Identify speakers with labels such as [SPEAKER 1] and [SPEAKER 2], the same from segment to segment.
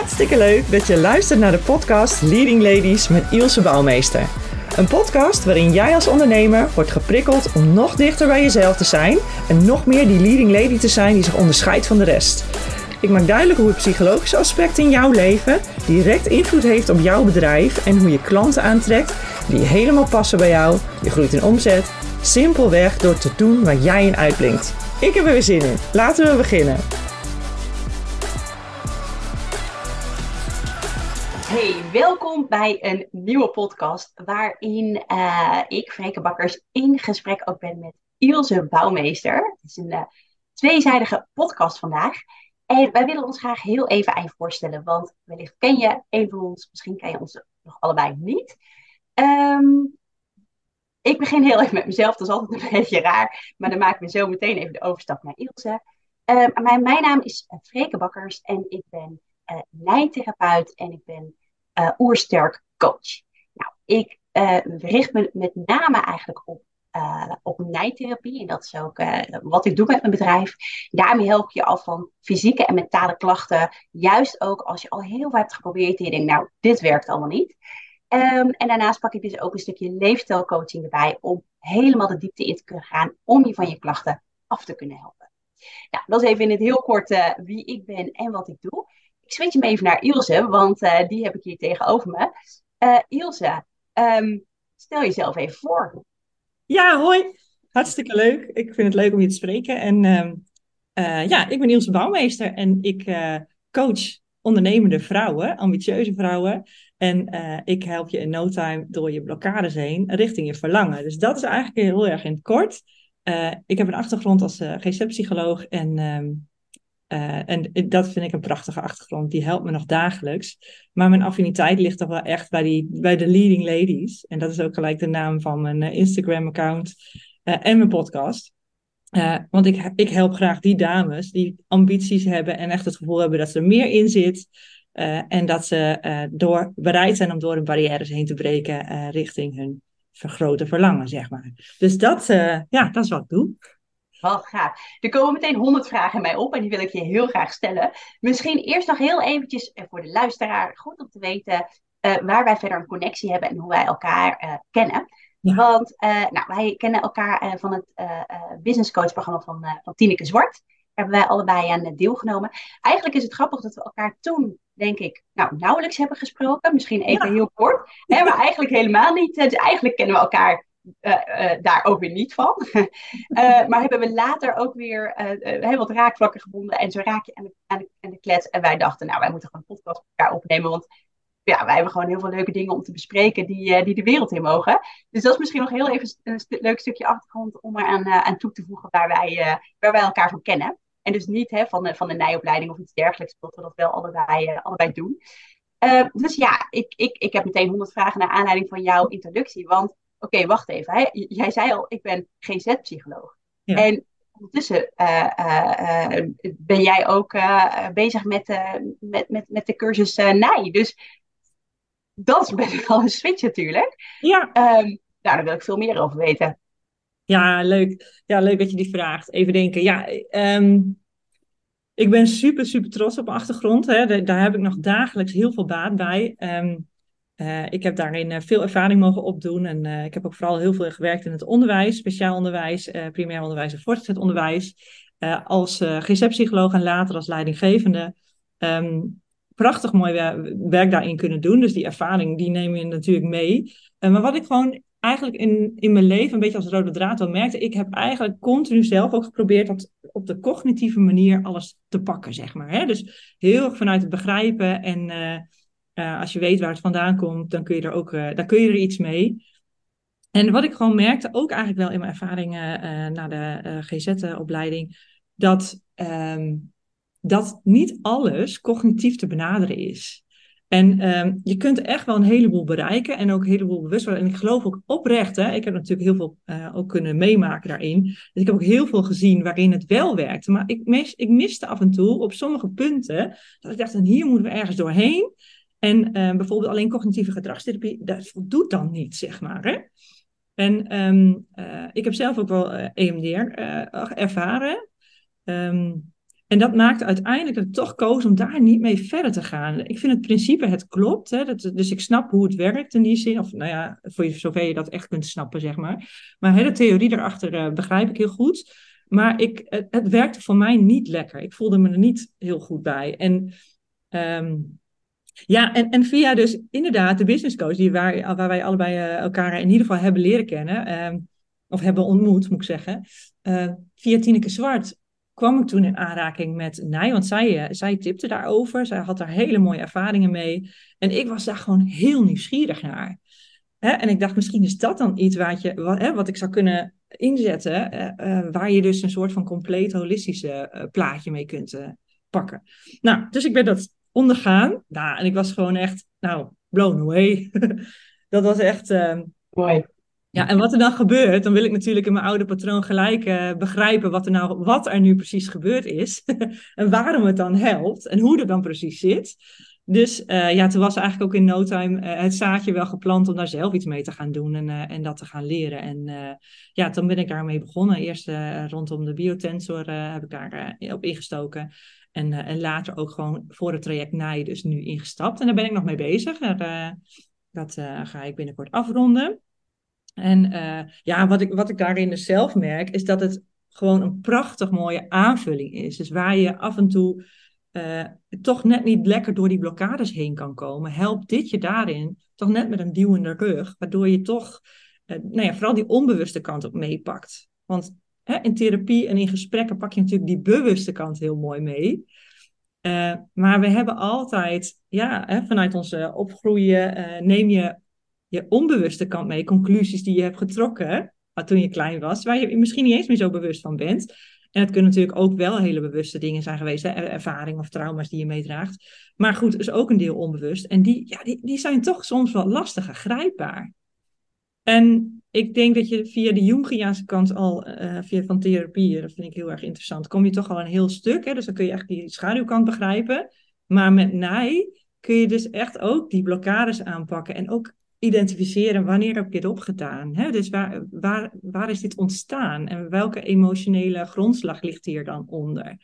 [SPEAKER 1] Hartstikke leuk dat je luistert naar de podcast Leading Ladies met Ilse Bouwmeester. Een podcast waarin jij als ondernemer wordt geprikkeld om nog dichter bij jezelf te zijn en nog meer die leading lady te zijn die zich onderscheidt van de rest. Ik maak duidelijk hoe het psychologische aspect in jouw leven direct invloed heeft op jouw bedrijf en hoe je klanten aantrekt die helemaal passen bij jou. Je groeit in omzet, simpelweg door te doen waar jij in uitblinkt. Ik heb er weer zin in. Laten we beginnen.
[SPEAKER 2] Hey, welkom bij een nieuwe podcast waarin uh, ik, Freke Bakkers, in gesprek ook ben met Ilse Bouwmeester. Het is een uh, tweezijdige podcast vandaag. En wij willen ons graag heel even aan voorstellen, want wellicht ken je een van ons, misschien ken je ons nog allebei niet. Um, ik begin heel even met mezelf, dat is altijd een beetje raar, maar dan maken we zo meteen even de overstap naar Ilse. Um, mijn, mijn, naam is Freke Bakkers en ik ben uh, en ik ben uh, oersterk coach. Nou, ik uh, richt me met name eigenlijk op, uh, op nijtherapie. En dat is ook wat ik doe met mijn bedrijf. Daarmee help je af van fysieke en mentale klachten. Juist ook als je al heel veel hebt geprobeerd en je denkt, nou, dit werkt allemaal niet. Um, en daarnaast pak ik dus ook een stukje leefstijlcoaching erbij. Om helemaal de diepte in te kunnen gaan. Om je van je klachten af te kunnen helpen. Nou, dat is even in het heel kort wie ik ben en wat ik doe. Ik switch hem even naar Ilse, want uh, die heb ik hier tegenover me. Uh, Ilse, um, stel jezelf even voor.
[SPEAKER 1] Ja, hoi. Hartstikke leuk. Ik vind het leuk om je te spreken. En uh, ja, ik ben Ilse Bouwmeester en ik coach ondernemende vrouwen, ambitieuze vrouwen. En ik help je in no time door je blokkades heen richting je verlangen. Dus dat is eigenlijk heel erg in het kort. ik heb een achtergrond als GZ-psycholoog en um, uh, en dat vind ik een prachtige achtergrond. Die helpt me nog dagelijks. Maar mijn affiniteit ligt toch wel echt bij, die, bij de leading ladies. En dat is ook gelijk de naam van mijn uh, Instagram-account uh, en mijn podcast. want ik, ik help graag die dames die ambities hebben en echt het gevoel hebben dat ze er meer in zit. en dat ze door, bereid zijn om door de barrières heen te breken richting hun vergrote verlangen, zeg maar. Dus dat, ja, dat is wat ik doe.
[SPEAKER 2] Wat gaaf. Er komen meteen honderd vragen mij op en die wil ik je heel graag stellen. Misschien eerst nog heel eventjes eh, voor de luisteraar goed om te weten uh, waar wij verder een connectie hebben en hoe wij elkaar uh, kennen. Ja. Want uh, nou, wij kennen elkaar van het business coach programma van, van Tineke Zwart. Daar hebben wij allebei aan deelgenomen. Eigenlijk is het grappig dat we elkaar toen, denk ik, nou, nauwelijks hebben gesproken. Misschien even ja. heel kort. Hè, maar eigenlijk helemaal niet. Dus eigenlijk kennen we elkaar uh, uh, daar ook weer niet van. uh, maar hebben we later ook weer heel wat raakvlakken gevonden. En zo raak je aan de, de, klets. En wij dachten, nou, wij moeten gewoon een podcast met elkaar opnemen. Want ja, wij hebben gewoon heel veel leuke dingen om te bespreken die, die de wereld in mogen. Dus dat is misschien nog heel even een leuk stukje achtergrond om er aan, toe te voegen waar wij, waar wij elkaar van kennen. En dus niet hè, van, van de nijopleiding of iets dergelijks, dat we dat wel allebei, allebei doen. dus ja, ik, ik, ik heb meteen honderd vragen naar aanleiding van jouw introductie. Want oké, wacht even. Hè? Jij zei al, ik ben GZ-psycholoog. Ja. En ondertussen uh, uh, ben jij ook bezig met, met, met, met de cursus NAI. Dus dat is best wel een switch natuurlijk. Ja. Um, nou, daar wil ik veel meer over weten.
[SPEAKER 1] Ja, leuk. Ja, leuk dat je die vraagt. Even denken. Ja, um, ik ben super, super trots op mijn achtergrond. Hè. Daar heb ik nog dagelijks heel veel baat bij. Um, uh, ik heb daarin uh, veel ervaring mogen opdoen en uh, ik heb ook vooral heel veel gewerkt in het onderwijs, speciaal onderwijs, primair onderwijs en voortgezet onderwijs. als GZ-psycholoog en later als leidinggevende. Um, prachtig mooi werk daarin kunnen doen, dus die ervaring die neem je natuurlijk mee. maar wat ik gewoon eigenlijk in, in mijn leven een beetje als rode draad wel merkte, ik heb eigenlijk continu zelf ook geprobeerd dat op de cognitieve manier alles te pakken, zeg maar. Hè? Dus heel erg vanuit het begrijpen en uh, als je weet waar het vandaan komt, dan kun je er ook uh, kun je er iets mee. En wat ik gewoon merkte, ook eigenlijk wel in mijn ervaringen uh, na de GZ-opleiding, dat, um, dat niet alles cognitief te benaderen is. En um, je kunt echt wel een heleboel bereiken en ook een heleboel bewust worden. En ik geloof ook oprecht, hè, ik heb natuurlijk heel veel ook kunnen meemaken daarin. Dus ik heb ook heel veel gezien waarin het wel werkte. Maar ik, mis, ik miste af en toe op sommige punten dat ik dacht, en hier moeten we ergens doorheen. En uh, bijvoorbeeld alleen cognitieve gedragstherapie, dat voldoet dan niet, zeg maar. Hè? En um, uh, ik heb zelf ook wel EMDR ervaren. Um, En dat maakte uiteindelijk dat toch koos om daar niet mee verder te gaan. Ik vind het principe, het klopt. Hè, dat, dus ik snap hoe het werkt in die zin. Of nou ja, voor je, zover je dat echt kunt snappen, zeg maar. Maar de theorie daarachter begrijp ik heel goed. Maar ik, het, werkte voor mij niet lekker. Ik voelde me er niet heel goed bij. En um, ja, en, en via dus inderdaad de business coach, die waar, waar wij allebei uh, elkaar in ieder geval hebben leren kennen, um, of hebben ontmoet, moet ik zeggen, uh, via Tineke Zwart kwam ik toen in aanraking met Nij, want zij, uh, zij tipte daarover, zij had daar hele mooie ervaringen mee. En ik was daar gewoon heel nieuwsgierig naar. En ik dacht, misschien is dat dan iets wat, je, wat, wat ik zou kunnen inzetten, waar je dus een soort van compleet holistische plaatje mee kunt pakken. Nou, dus ik ben dat ondergaan. Nou, en ik was gewoon echt, nou, blown away. dat was echt... Uh,
[SPEAKER 2] Mooi.
[SPEAKER 1] Ja, en wat er dan gebeurt, dan wil ik natuurlijk in mijn oude patroon gelijk uh, begrijpen wat er, nou, wat er nu precies gebeurd is. en waarom het dan helpt en hoe dat dan precies zit. Dus uh, ja, toen was eigenlijk ook in no time uh, het zaadje wel geplant om daar zelf iets mee te gaan doen en, en dat te gaan leren. En ja, toen ben ik daarmee begonnen. Eerst rondom de biotensor heb ik daar op ingestoken. En, uh, en later ook gewoon voor het traject NAI dus nu ingestapt. En daar ben ik nog mee bezig. Uh, dat uh, ga ik binnenkort afronden. En ja, wat ik, wat ik daarin dus zelf merk, is dat het gewoon een prachtig mooie aanvulling is. Dus waar je af en toe toch net niet lekker door die blokkades heen kan komen, helpt dit je daarin toch net met een duwende rug, waardoor je toch nou ja, vooral die onbewuste kant op meepakt. Want in therapie en in gesprekken pak je natuurlijk die bewuste kant heel mooi mee. Uh, maar we hebben altijd, ja, hè, vanuit onze opgroeien, uh, neem je je onbewuste kant mee, conclusies die je hebt getrokken toen je klein was, waar je misschien niet eens meer zo bewust van bent. En het kunnen natuurlijk ook wel hele bewuste dingen zijn geweest, hè, ervaringen of trauma's die je meedraagt. Maar goed, is ook een deel onbewust. En die, ja, die, die zijn toch soms wel lastiger grijpbaar. En ik denk dat je via de Jungiaanse kant al, uh, via van therapie, dat vind ik heel erg interessant, kom je toch al een heel stuk. Hè? Dus dan kun je echt die schaduwkant begrijpen. Maar met NAI kun je dus echt ook die blokkades aanpakken en ook identificeren wanneer heb ik dit opgedaan. Hè? Dus waar, waar, waar is dit ontstaan en welke emotionele grondslag ligt hier dan onder?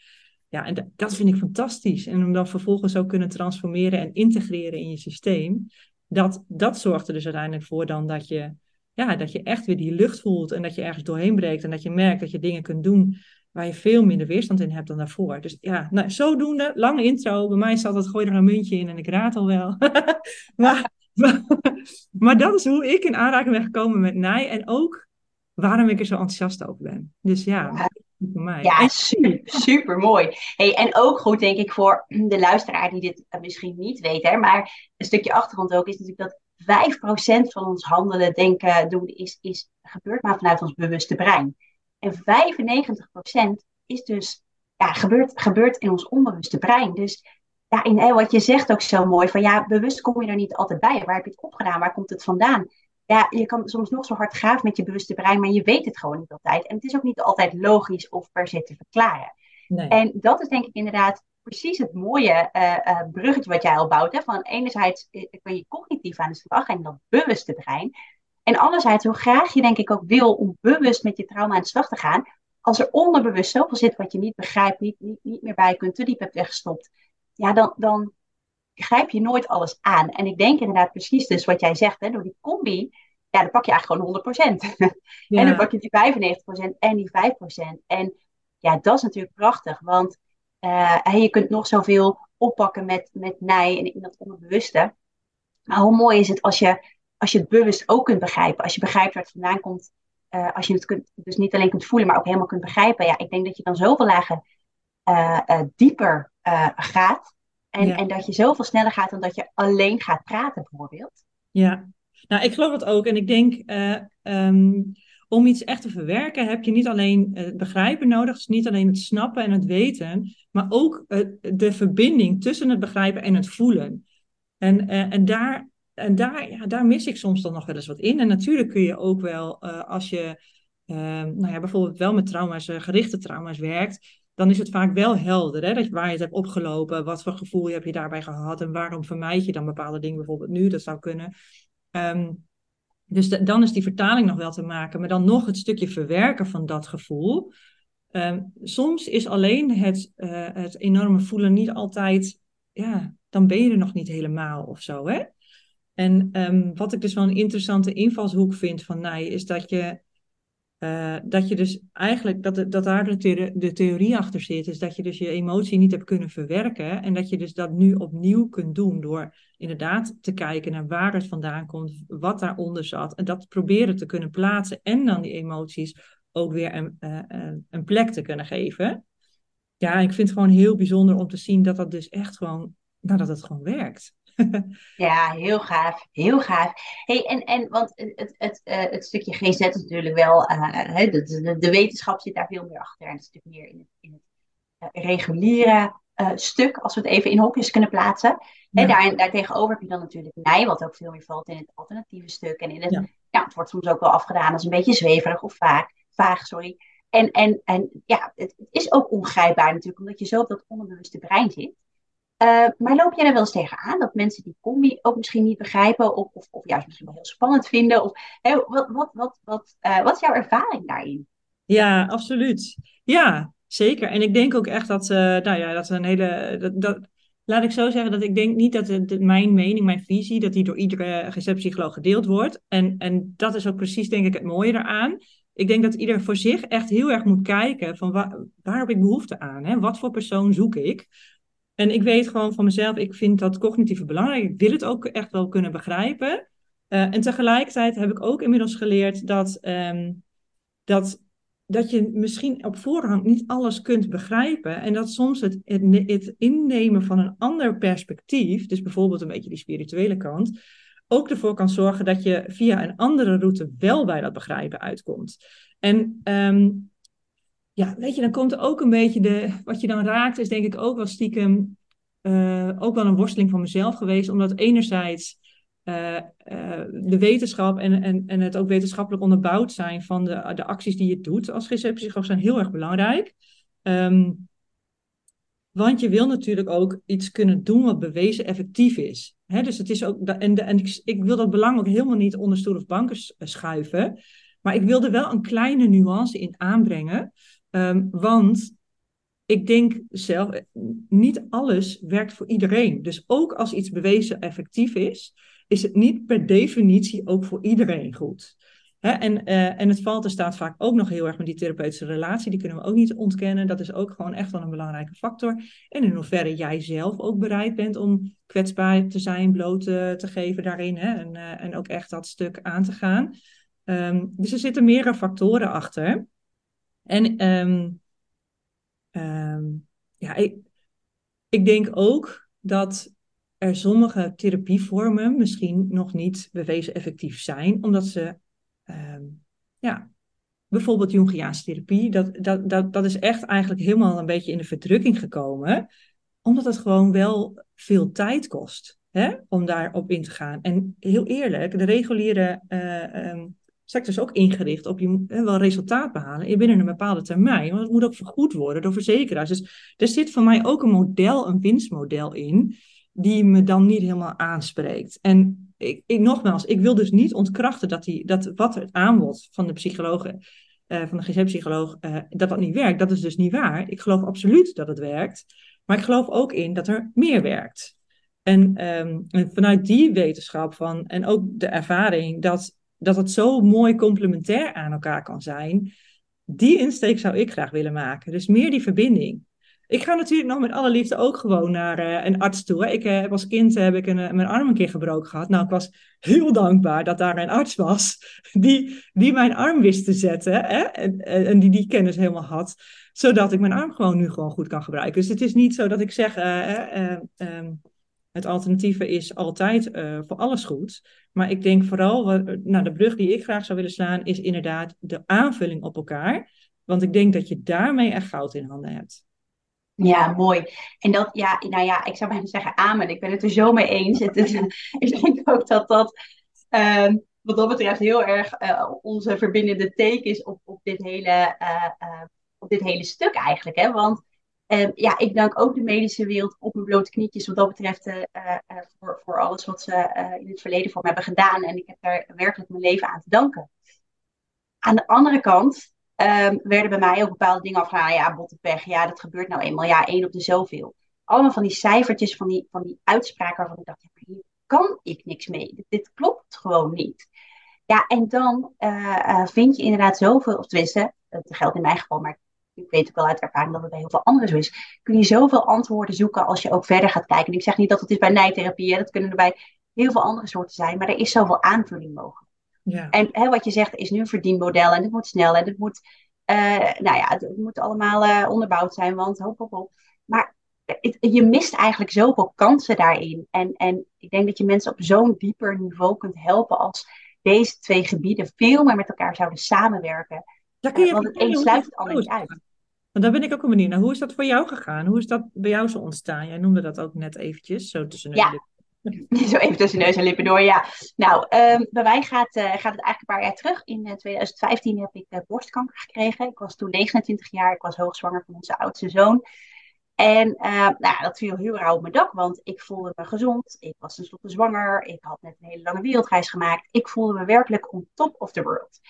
[SPEAKER 1] Ja, en dat vind ik fantastisch. En om dan vervolgens ook kunnen transformeren en integreren in je systeem, dat, dat zorgt er dus uiteindelijk voor dan dat je ja, dat je echt weer die lucht voelt en dat je ergens doorheen breekt en dat je merkt dat je dingen kunt doen waar je veel minder weerstand in hebt dan daarvoor. Dus ja, nou, zodoende, lange intro. Bij mij is altijd gooi er een muntje in en ik raad al wel. maar, maar, dat is hoe ik in aanraking ben gekomen met Nij en ook waarom ik er zo enthousiast over ben. Dus ja, ja. voor mij.
[SPEAKER 2] Ja, super, super mooi. Hey, en ook goed, denk ik, voor de luisteraar die dit misschien niet weet, hè, maar een stukje achtergrond ook, is natuurlijk dat 5% van ons handelen, denken, doen, is, is, gebeurt maar vanuit ons bewuste brein. En 95% is dus, ja, gebeurt, gebeurt in ons onbewuste brein. Dus ja, in wat je zegt ook zo mooi, van ja, bewust kom je er niet altijd bij. Waar heb je het opgedaan? Waar komt het vandaan? Ja, je kan soms nog zo hard graven met je bewuste brein, maar je weet het gewoon niet altijd. En het is ook niet altijd logisch of per se te verklaren. Nee. En dat is denk ik inderdaad precies het mooie uh, bruggetje wat jij al bouwt. Hè? Van enerzijds kun je cognitief aan de slag en dat bewuste brein. En anderzijds, hoe graag je denk ik ook wil om bewust met je trauma aan de slag te gaan. Als er onderbewust zoveel zit wat je niet begrijpt, niet, niet, niet meer bij kunt, te diep hebt weggestopt. Ja, dan, dan grijp je nooit alles aan. En ik denk inderdaad precies dus wat jij zegt, hè, door die combi, ja, dan pak je eigenlijk gewoon 100%. Ja. en dan pak je die 95% en die 5%. En ja, dat is natuurlijk prachtig, want uh, je kunt nog zoveel oppakken met, met nij en in dat onderbewuste. Maar hoe mooi is het als je, als je het bewust ook kunt begrijpen. Als je begrijpt waar het vandaan komt. Uh, als je het kunt, dus niet alleen kunt voelen, maar ook helemaal kunt begrijpen. Ja, ik denk dat je dan zoveel lagen uh, dieper gaat. En, en dat je zoveel sneller gaat dan dat je alleen gaat praten, bijvoorbeeld.
[SPEAKER 1] Ja, nou, ik geloof het ook. En ik denk, um, om iets echt te verwerken heb je niet alleen het begrijpen nodig, dus niet alleen het snappen en het weten, maar ook de verbinding tussen het begrijpen en het voelen. En, eh, en, daar, en daar, ja, daar mis ik soms dan nog wel eens wat in. En natuurlijk kun je ook wel, als je nou ja, bijvoorbeeld wel met trauma's, gerichte trauma's werkt, dan is het vaak wel helder, hè, dat waar je het hebt opgelopen, wat voor gevoel heb je daarbij gehad en waarom vermijd je dan bepaalde dingen bijvoorbeeld nu, dat zou kunnen. Um, dus dan is die vertaling nog wel te maken. Maar dan nog het stukje verwerken van dat gevoel. ehm, soms is alleen het, uh, het enorme voelen niet altijd, ja, dan ben je er nog niet helemaal of zo, hè? En um, wat ik dus wel een interessante invalshoek vind van Nij, is dat je, uh, dat je dus eigenlijk, dat, dat daar de, de theorie achter zit, is dat je dus je emotie niet hebt kunnen verwerken en dat je dus dat nu opnieuw kunt doen door inderdaad te kijken naar waar het vandaan komt, wat daaronder zat en dat proberen te kunnen plaatsen en dan die emoties ook weer een, uh, een plek te kunnen geven. Ja, ik vind het gewoon heel bijzonder om te zien dat dat dus echt gewoon, nou, dat het gewoon werkt.
[SPEAKER 2] ja, heel gaaf. Heel gaaf. Hey, en, en want het, het, het stukje GZ is natuurlijk wel, uh, de, de, de, wetenschap zit daar veel meer achter. En het is natuurlijk meer in het, in het uh, reguliere stuk, als we het even in hokjes kunnen plaatsen. Ja. En daar, daartegenover heb je dan natuurlijk mij, wat ook veel meer valt in het alternatieve stuk. En in het, ja. ja. het wordt soms ook wel afgedaan als een beetje zweverig of vaag, vaag sorry. En, en, en ja, het, het is ook ongrijpbaar natuurlijk, omdat je zo op dat onderbewuste brein zit. Uh, maar loop jij er wel eens tegenaan dat mensen die combi ook misschien niet begrijpen of, of, juist misschien wel heel spannend vinden? Of, wat, wat, wat, wat, uh, wat is jouw ervaring daarin?
[SPEAKER 1] Ja, absoluut. Ja, zeker. En ik denk ook echt dat, uh, nou ja, dat een hele. Dat, dat, laat ik zo zeggen dat ik denk niet dat het, mijn mening, mijn visie, dat die door iedere receptpsycholoog gedeeld wordt. En, en dat is ook precies, denk ik, het mooie eraan. Ik denk dat ieder voor zich echt heel erg moet kijken van waar, waar heb ik behoefte aan? Hè? Wat voor persoon zoek ik? En ik weet gewoon van mezelf, ik vind dat cognitieve belangrijk. Ik wil het ook echt wel kunnen begrijpen. Uh, en tegelijkertijd heb ik ook inmiddels geleerd dat, um, dat, dat je misschien op voorhand niet alles kunt begrijpen. En dat soms het, het, innemen van een ander perspectief, dus bijvoorbeeld een beetje die spirituele kant, ook ervoor kan zorgen dat je via een andere route wel bij dat begrijpen uitkomt. En um, ja, weet je, dan komt er ook een beetje de, wat je dan raakt, is denk ik ook wel stiekem, uh, ook wel een worsteling van mezelf geweest, omdat enerzijds uh, uh, de wetenschap en, en, en het ook wetenschappelijk onderbouwd zijn van de, de acties die je doet als receptiepsycholoog zijn heel erg belangrijk. Um, want je wil natuurlijk ook iets kunnen doen wat bewezen effectief is. Dus het is ook, en, de, en ik, ik, wil dat belang ook helemaal niet onder stoel of banken schuiven. Maar ik wil er wel een kleine nuance in aanbrengen. Um, want ik denk zelf, niet alles werkt voor iedereen. Dus ook als iets bewezen effectief is, is het niet per definitie ook voor iedereen goed. En, uh, en het valt er staat vaak ook nog heel erg met die therapeutische relatie. Die kunnen we ook niet ontkennen. Dat is ook gewoon echt wel een belangrijke factor. En in hoeverre jij zelf ook bereid bent om kwetsbaar te zijn, bloot uh, te geven daarin. Hè? En, en ook echt dat stuk aan te gaan. Um, dus er zitten meerdere factoren achter. En um, um, ja, ik, ik denk ook dat er sommige therapievormen misschien nog niet bewezen effectief zijn, omdat ze, um, ja, bijvoorbeeld Jungiaanse therapie, dat, dat, dat, dat is echt eigenlijk helemaal een beetje in de verdrukking gekomen, omdat het gewoon wel veel tijd kost hè, om daarop in te gaan. En heel eerlijk, de reguliere um, sector is ook ingericht op je hè, wel resultaat behalen binnen een bepaalde termijn. Want het moet ook vergoed worden door verzekeraars. Dus er zit voor mij ook een model, een winstmodel in, die me dan niet helemaal aanspreekt. En ik, ik nogmaals, ik wil dus niet ontkrachten dat, die, dat wat het aanbod van de psychologen, uh, van de GZ-psycholoog, uh, dat dat niet werkt. Dat is dus niet waar. Ik geloof absoluut dat het werkt. Maar ik geloof ook in dat er meer werkt. En, um, en vanuit die wetenschap van, en ook de ervaring dat dat het zo mooi complementair aan elkaar kan zijn. Die insteek zou ik graag willen maken. Dus meer die verbinding. Ik ga natuurlijk nog met alle liefde ook gewoon naar uh, een arts toe. Hè. Ik heb als kind heb ik een, uh, mijn arm een keer gebroken gehad. Nou, ik was heel dankbaar dat daar een arts was die, die mijn arm wist te zetten. Hè. En, en die die kennis helemaal had. Zodat ik mijn arm gewoon nu gewoon goed kan gebruiken. Dus het is niet zo dat ik zeg, um, het alternatieve is altijd voor alles goed. Maar ik denk vooral, nou, de brug die ik graag zou willen slaan, is inderdaad de aanvulling op elkaar. Want ik denk dat je daarmee echt goud in handen hebt.
[SPEAKER 2] Ja, mooi. En dat, ja, nou ja, ik zou bijna zeggen amen. Ik ben het er zo mee eens. Het ik denk ook dat dat, um, wat dat betreft, heel erg uh, onze verbindende teken is op, op, dit hele, uh, op dit hele stuk eigenlijk. Hè? Want Um, ja, ik dank ook de medische wereld op mijn blote knietjes wat dat betreft uh, uh, voor, voor alles wat ze in het verleden voor me hebben gedaan. En ik heb daar werkelijk mijn leven aan te danken. Aan de andere kant um, werden bij mij ook bepaalde dingen afgedaan. Ja, bottenpech, ja, dat gebeurt nou eenmaal. Ja, één op de zoveel. Allemaal van die cijfertjes, van die, van die uitspraken waarvan ik dacht, hier kan ik niks mee. Dit, klopt gewoon niet. Ja, en dan vind je inderdaad zoveel, of tenminste, dat geldt in mijn geval, maar ik weet ook wel uit ervaring dat het bij heel veel anderen zo is, kun je zoveel antwoorden zoeken als je ook verder gaat kijken. En ik zeg niet dat het is bij nijtherapie, dat kunnen er bij heel veel andere soorten zijn, maar er is zoveel aanvulling mogelijk. Ja. En hè, wat je zegt is nu een verdienmodel en het moet snel en het moet, uh, nou ja, het, moet allemaal uh, onderbouwd zijn, want hop, hop, hop. Maar het, je mist eigenlijk zoveel kansen daarin. En, en ik denk dat je mensen op zo'n dieper niveau kunt helpen als deze twee gebieden veel meer met elkaar zouden samenwerken. kun je uh, want het een sluit het ander niet uit.
[SPEAKER 1] Want daar ben ik ook wel benieuwd naar. Hoe is dat voor jou gegaan? Hoe is dat bij jou zo ontstaan? Jij noemde dat ook net eventjes, zo tussen
[SPEAKER 2] ja. Zo even tussen neus en lippen door, ja. Nou, ehm, bij mij gaat, uh, gaat het eigenlijk een paar jaar terug. In 2015 eh, heb ik uh, borstkanker gekregen. Ik was toen 29 jaar. Ik was hoogzwanger van onze oudste zoon. En nou, dat viel heel rauw op mijn dak, want ik voelde me gezond. Ik was tenslotte zwanger. Ik had net een hele lange wereldreis gemaakt. Ik voelde me werkelijk on top of the world.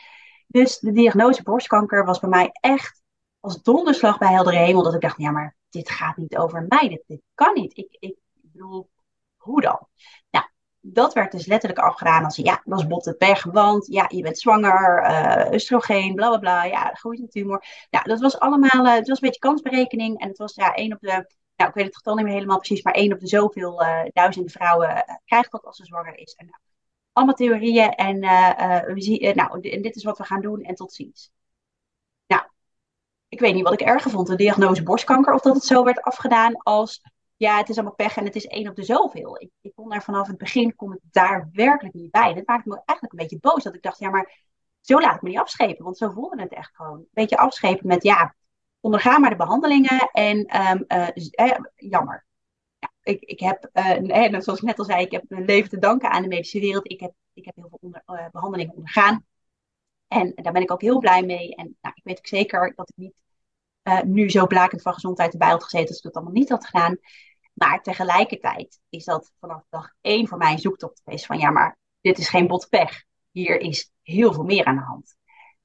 [SPEAKER 2] Dus de diagnose borstkanker was bij mij echt als donderslag bij heldere hemel. Dat ik dacht, ja, maar dit gaat niet over mij. Dit, dit kan niet. Ik, ik bedoel, hoe dan? Nou, dat werd dus letterlijk afgedaan als ja, dat is botte pech, want ja, je bent zwanger, uh, oestrogeen, bla bla bla, ja, groeit een tumor. Nou, dat was allemaal, uh, het was een beetje kansberekening en het was ja, één op de, nou, ik weet het getal niet meer helemaal precies, maar één op de zoveel uh, duizenden vrouwen krijgt dat als ze zwanger is. En, nou, allemaal theorieën en we zien, nou, dit is wat we gaan doen en tot ziens. Ik weet niet wat ik erger vond, de diagnose borstkanker, of dat het zo werd afgedaan als ja, het is allemaal pech en het is één op de zoveel. Ik, ik kon daar vanaf het begin, kom ik daar werkelijk niet bij. Dat maakte me eigenlijk een beetje boos. Dat ik dacht, ja, maar zo laat ik me niet afschepen. Want zo voelde het echt gewoon. Een beetje afschepen met, ja, onderga maar de behandelingen en um, uh, jammer. Ja, ik, ik heb, uh, zoals ik net al zei, ik heb mijn leven te danken aan de medische wereld. Ik heb, ik heb heel veel onder, behandelingen ondergaan. En daar ben ik ook heel blij mee. En nou, ik weet ook zeker dat ik niet uh, nu zo blakend van gezondheid erbij had gezeten als ik dat allemaal niet had gedaan. Maar tegelijkertijd is dat vanaf dag één voor mij een zoektocht geweest van ja, maar dit is geen bot pech. Hier is heel veel meer aan de hand.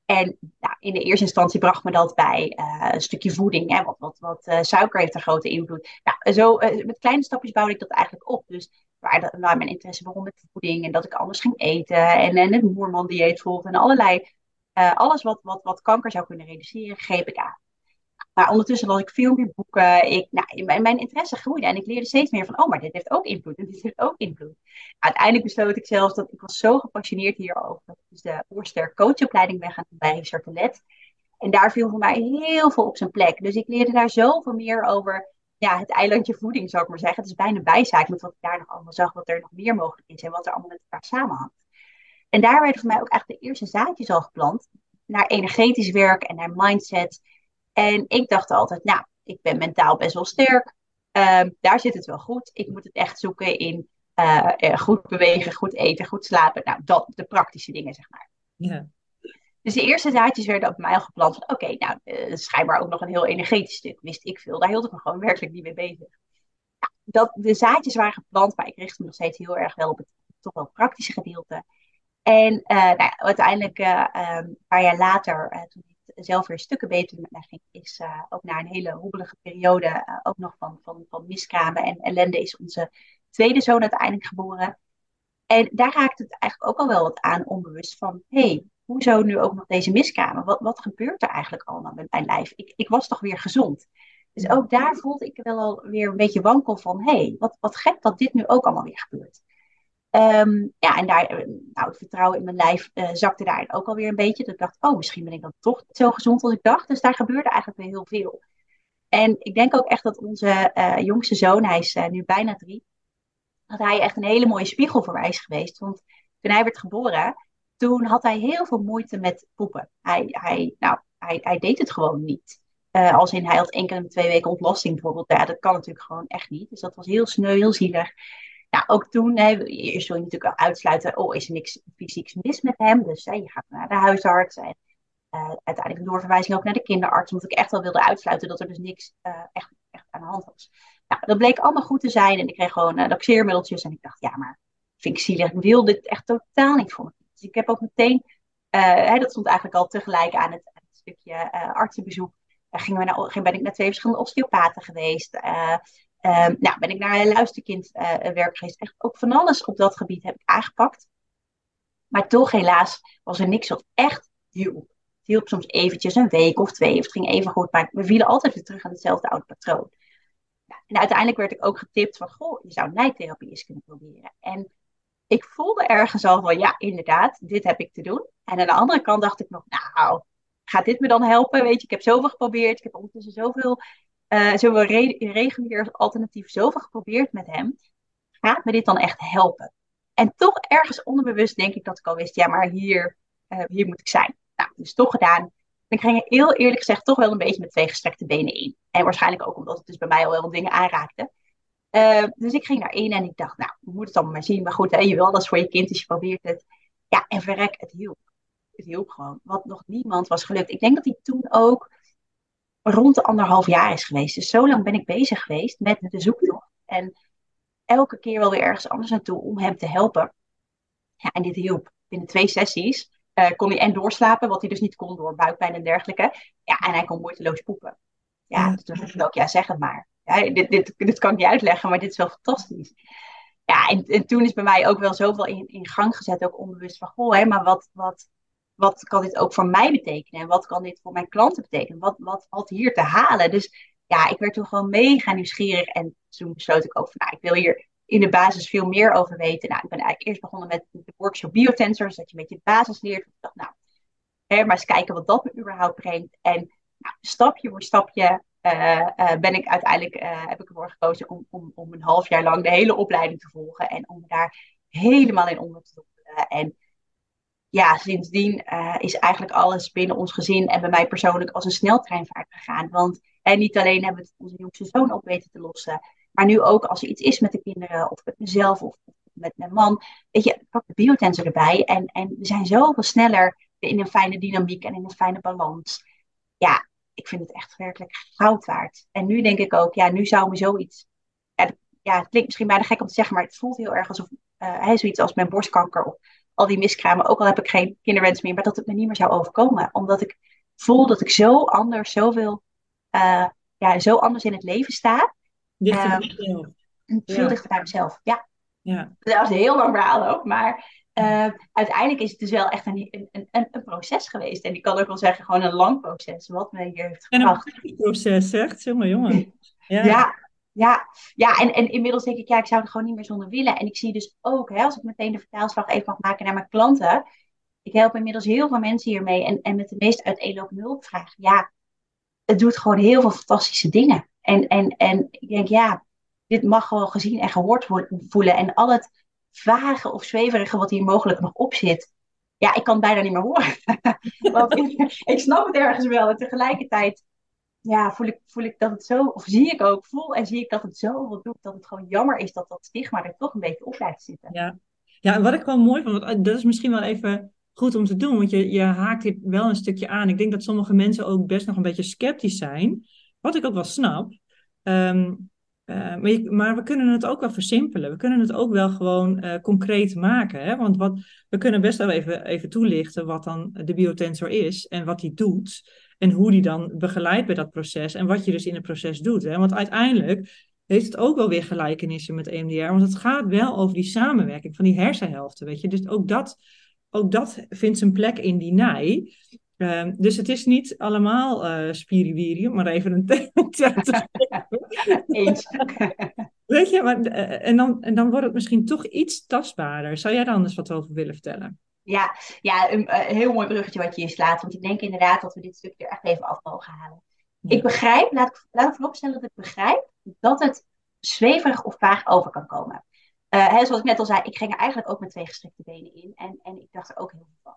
[SPEAKER 2] En nou, in de eerste instantie bracht me dat bij uh, een stukje voeding. Hè, wat wat, wat uh, suiker heeft een grote invloed. Nou, zo, met kleine stapjes bouwde ik dat eigenlijk op. Dus waar, waar mijn interesse begon met voeding. En dat ik anders ging eten. En, en het Moerman-dieet volgde. En allerlei, alles wat, wat, wat kanker zou kunnen reduceren, greep ik aan. Maar ondertussen las ik veel meer boeken. Ik, nou, mijn, mijn, interesse groeide en ik leerde steeds meer van, oh, maar dit heeft ook invloed en dit heeft ook invloed. Uiteindelijk besloot ik zelfs dat ik was zo gepassioneerd hierover. Dat ik dus de Oorster coachopleiding ben gaan bij Richard. En daar viel voor mij heel veel op zijn plek. Dus ik leerde daar zoveel meer over ja, het eilandje voeding, zou ik maar zeggen. Het is bijna bijzaak met wat ik daar nog allemaal zag, wat er nog meer mogelijk is en wat er allemaal met elkaar samenhangt. En daar werden voor mij ook eigenlijk de eerste zaadjes al geplant naar energetisch werk en naar mindset. En ik dacht altijd, nou, ik ben mentaal best wel sterk. Ehm, daar zit het wel goed. Ik moet het echt zoeken in uh, goed bewegen, goed eten, goed slapen. Nou, dat, de praktische dingen, zeg maar. Ja. Dus de eerste zaadjes werden op mij al geplant oké, nou, uh, schijnbaar ook nog een heel energetisch stuk. Wist ik veel. Daar hield ik me gewoon werkelijk niet mee bezig. dat, de zaadjes waren geplant, maar ik richtte me nog steeds heel erg wel op het toch wel praktische gedeelte. En nou, uiteindelijk, ehm, een paar jaar later, toen zelf weer stukken beter met mij ging, is ook na een hele roebelige periode, ook nog van, van, van miskramen en ellende, is onze tweede zoon uiteindelijk geboren. En daar raakte het eigenlijk ook al wel wat aan onbewust van, hé, hey, hoezo nu ook nog deze miskramen? Wat, wat gebeurt er eigenlijk allemaal met mijn lijf? Ik, ik was toch weer gezond? Dus ook daar voelde ik wel alweer een beetje wankel van, hé, hey, wat, wat gek dat dit nu ook allemaal weer gebeurt. Um, ja, en daar, eh, nou, het vertrouwen in mijn lijf uh, zakte daarin ook alweer een beetje. Dat ik dacht, oh, misschien ben ik dan toch niet zo gezond als ik dacht. Dus daar gebeurde eigenlijk weer heel veel. En ik denk ook echt dat onze uh, jongste zoon, hij is nu bijna drie, dat hij echt een hele mooie spiegel voor mij is geweest. Want toen hij werd geboren, toen had hij heel veel moeite met poepen. Hij, hij, nou, hij, hij deed het gewoon niet. als in, hij had keer in twee weken ontlasting bijvoorbeeld. Ja, dat kan natuurlijk gewoon echt niet. Dus dat was heel sneu, heel zielig. Nou, ook toen, hè, wil je natuurlijk al uitsluiten, oh, is er niks fysieks mis met hem? Dus je gaat naar de huisarts en uh, uiteindelijk een doorverwijzing ook naar de kinderarts, omdat ik echt wel wilde uitsluiten dat er dus niks uh, echt, echt aan de hand was. Nou, dat bleek allemaal goed te zijn en ik kreeg gewoon uh, laxeermiddeltjes en ik dacht, ja, maar vind ik zielig, ik wil dit echt totaal niet voor me. Dus ik heb ook meteen, hè, dat stond eigenlijk al tegelijk aan het, het stukje artsenbezoek. Daar gingen we naar, ben ik naar twee verschillende osteopaten geweest. Um, nou, ben ik naar luisterkindwerk geweest. Echt ook van alles op dat gebied heb ik aangepakt. Maar toch helaas was er niks wat echt hielp. Het hielp soms eventjes een week of twee, of het ging even goed. Maar we vielen altijd weer terug aan hetzelfde oude patroon. en uiteindelijk werd ik ook getipt van, goh, je zou nijtherapie eens kunnen proberen. En ik voelde ergens al van, ja, inderdaad, dit heb ik te doen. En aan de andere kant dacht ik nog, nou, gaat dit me dan helpen? Weet je, ik heb zoveel geprobeerd. Ik heb ondertussen zoveel, uh, zoveel re regulier alternatief zoveel geprobeerd met hem. Gaat me dit dan echt helpen? En toch ergens onderbewust denk ik dat ik al wist, ja, maar hier, uh, hier moet ik zijn. Nou, dus toch gedaan. ik ging heel eerlijk gezegd toch wel een beetje met twee gestrekte benen in. En waarschijnlijk ook omdat het dus bij mij al wel wat dingen aanraakte. Uh, dus ik ging daarin en ik dacht, nou, we moeten het allemaal maar zien. Maar goed, hè, je wil alles voor je kind, dus je probeert het. Ja, en verrek, het hielp. Het hielp gewoon. Wat nog niemand was gelukt. Ik denk dat hij toen ook rond de anderhalf jaar is geweest. Dus zo lang ben ik bezig geweest met de zoektocht. En elke keer wel weer ergens anders naartoe om hem te helpen. Ja, en dit hielp. Binnen twee sessies uh, kon hij en doorslapen, wat hij dus niet kon door buikpijn en dergelijke. Ja, en hij kon moeiteloos poepen. Ja, dus toen dacht ik ook, ja, zeg het maar. Ja, dit, dit, dit kan ik niet uitleggen, maar dit is wel fantastisch. Ja, en, en toen is bij mij ook wel zoveel in, in gang gezet, ook onbewust van, goh, hè, maar wat, wat, wat kan dit ook voor mij betekenen? En wat kan dit voor mijn klanten betekenen? Wat, wat valt hier te halen? Dus ja, ik werd toen gewoon mega nieuwsgierig. En toen besloot ik ook van, nou, ik wil hier in de basis veel meer over weten. Nou, ik ben eigenlijk eerst begonnen met de workshop Biotensors, dat je een beetje de basis leert. Dacht, nou, maar eens kijken wat dat me überhaupt brengt. En nou, stapje voor stapje ben ik uiteindelijk, uh, heb ik ervoor gekozen om, om, om een half jaar lang de hele opleiding te volgen. En om daar helemaal in onder te doen. en ja, sindsdien is eigenlijk alles binnen ons gezin en bij mij persoonlijk als een sneltreinvaart gegaan. Want niet alleen hebben we het onze jongste zoon op weten te lossen, maar nu ook als er iets is met de kinderen of met mezelf of met mijn man. Weet je, pak de biotensor erbij en, en we zijn zoveel sneller in een fijne dynamiek en in een fijne balans. Ja, ik vind het echt werkelijk goud waard. En nu denk ik ook, ja, nu zou me zoiets. Ja, ja het klinkt misschien bijna gek om te zeggen, maar het voelt heel erg alsof uh, hij zoiets als mijn borstkanker of al die miskramen, ook al heb ik geen kinderwens meer, maar dat het me niet meer zou overkomen. Omdat ik voel dat ik zo anders, zoveel uh, ja, zo anders in het leven sta.
[SPEAKER 1] Dichter bij jezelf.
[SPEAKER 2] Veel dichter bij mezelf, ja.
[SPEAKER 1] ja.
[SPEAKER 2] Dat was een heel lang verhaal ook, maar uh, uiteindelijk is het dus wel echt een, proces geweest. En ik kan ook wel zeggen, gewoon een lang proces, wat hier heeft gebracht.
[SPEAKER 1] En een proces, zegt, zeg maar, jongen.
[SPEAKER 2] Ja, ja, ja, ja. En, en inmiddels denk ik, ja, ik zou het gewoon niet meer zonder willen. En ik zie dus ook, hè, als ik meteen de vertaalslag even mag maken naar mijn klanten. Ik help inmiddels heel veel mensen hiermee. En, en met de meest uiteenlopende hulpvraag. Ja, het doet gewoon heel veel fantastische dingen. En, en, en ik denk, ja, dit mag gewoon gezien en gehoord voelen. En al het vage of zweverige wat hier mogelijk nog op zit. Ja, ik kan het bijna niet meer horen. Want ik, ik, snap het ergens wel. En tegelijkertijd ja, voel, ik, voel ik dat het zo, of zie ik ook, voel en zie ik dat het zoveel doet, dat het gewoon jammer is dat dat stigma er toch een beetje op blijft zitten.
[SPEAKER 1] Ja, ja en wat ik wel mooi vond, want dat is misschien wel even goed om te doen, want je, je haakt dit wel een stukje aan. Ik denk dat sommige mensen ook best nog een beetje sceptisch zijn, wat ik ook wel snap. Ehm, eh, maar, we kunnen het ook wel versimpelen. We kunnen het ook wel gewoon uh, concreet maken. Hè? Want wat, we kunnen best wel even, even toelichten wat dan de biotensor is en wat die doet. En hoe die dan begeleidt bij dat proces en wat je dus in het proces doet. Hè? Want uiteindelijk heeft het ook wel weer gelijkenissen met EMDR. Want het gaat wel over die samenwerking van die hersenhelften. Weet je? Dus ook dat ook dat vindt zijn plek in die nij. Uh, dus het is niet allemaal uh, maar even een
[SPEAKER 2] Eens.
[SPEAKER 1] Weet je, maar, uh, en, dan, en dan wordt het misschien toch iets tastbaarder. Zou jij daar anders wat over willen vertellen?
[SPEAKER 2] Ja, ja een, een heel mooi bruggetje wat je hier slaat. Want ik denk inderdaad dat we dit stukje er echt even af mogen halen. Ja. Ik begrijp, laat ik, laat ik vooropstellen dat ik begrijp dat het zweverig of vaag over kan komen. Uh, hè, zoals ik net al zei, ik ging er eigenlijk ook met twee gestrekte benen in. En, en ik dacht er ook heel veel van.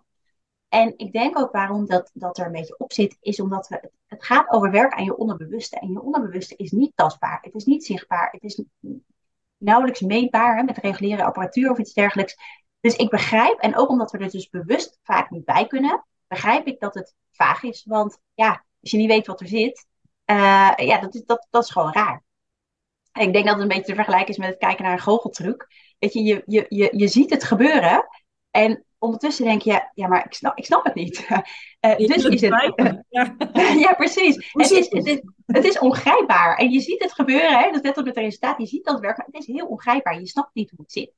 [SPEAKER 2] En ik denk ook waarom dat, dat er een beetje op zit, is omdat we, het gaat over werk aan je onderbewuste. En je onderbewuste is niet tastbaar, het is niet zichtbaar, het is nauwelijks meetbaar met reguliere apparatuur of iets dergelijks. Dus ik begrijp, en ook omdat we er dus bewust vaak niet bij kunnen, begrijp ik dat het vaag is. Want ja, als je niet weet wat er zit, uh, ja, dat, is, dat, dat is gewoon raar. En ik denk dat het een beetje te vergelijken is met het kijken naar een goocheltruc. Weet je, je, je, je, je ziet het gebeuren. En ondertussen denk je, ja, maar ik snap, ik snap het niet. Uh, dus is het. ja. ja. precies. Het is, het, is, het is ongrijpbaar. En je ziet het gebeuren, hè? dat is net op het resultaat. Je ziet dat werk, maar het is heel ongrijpbaar. Je snapt niet hoe het zit.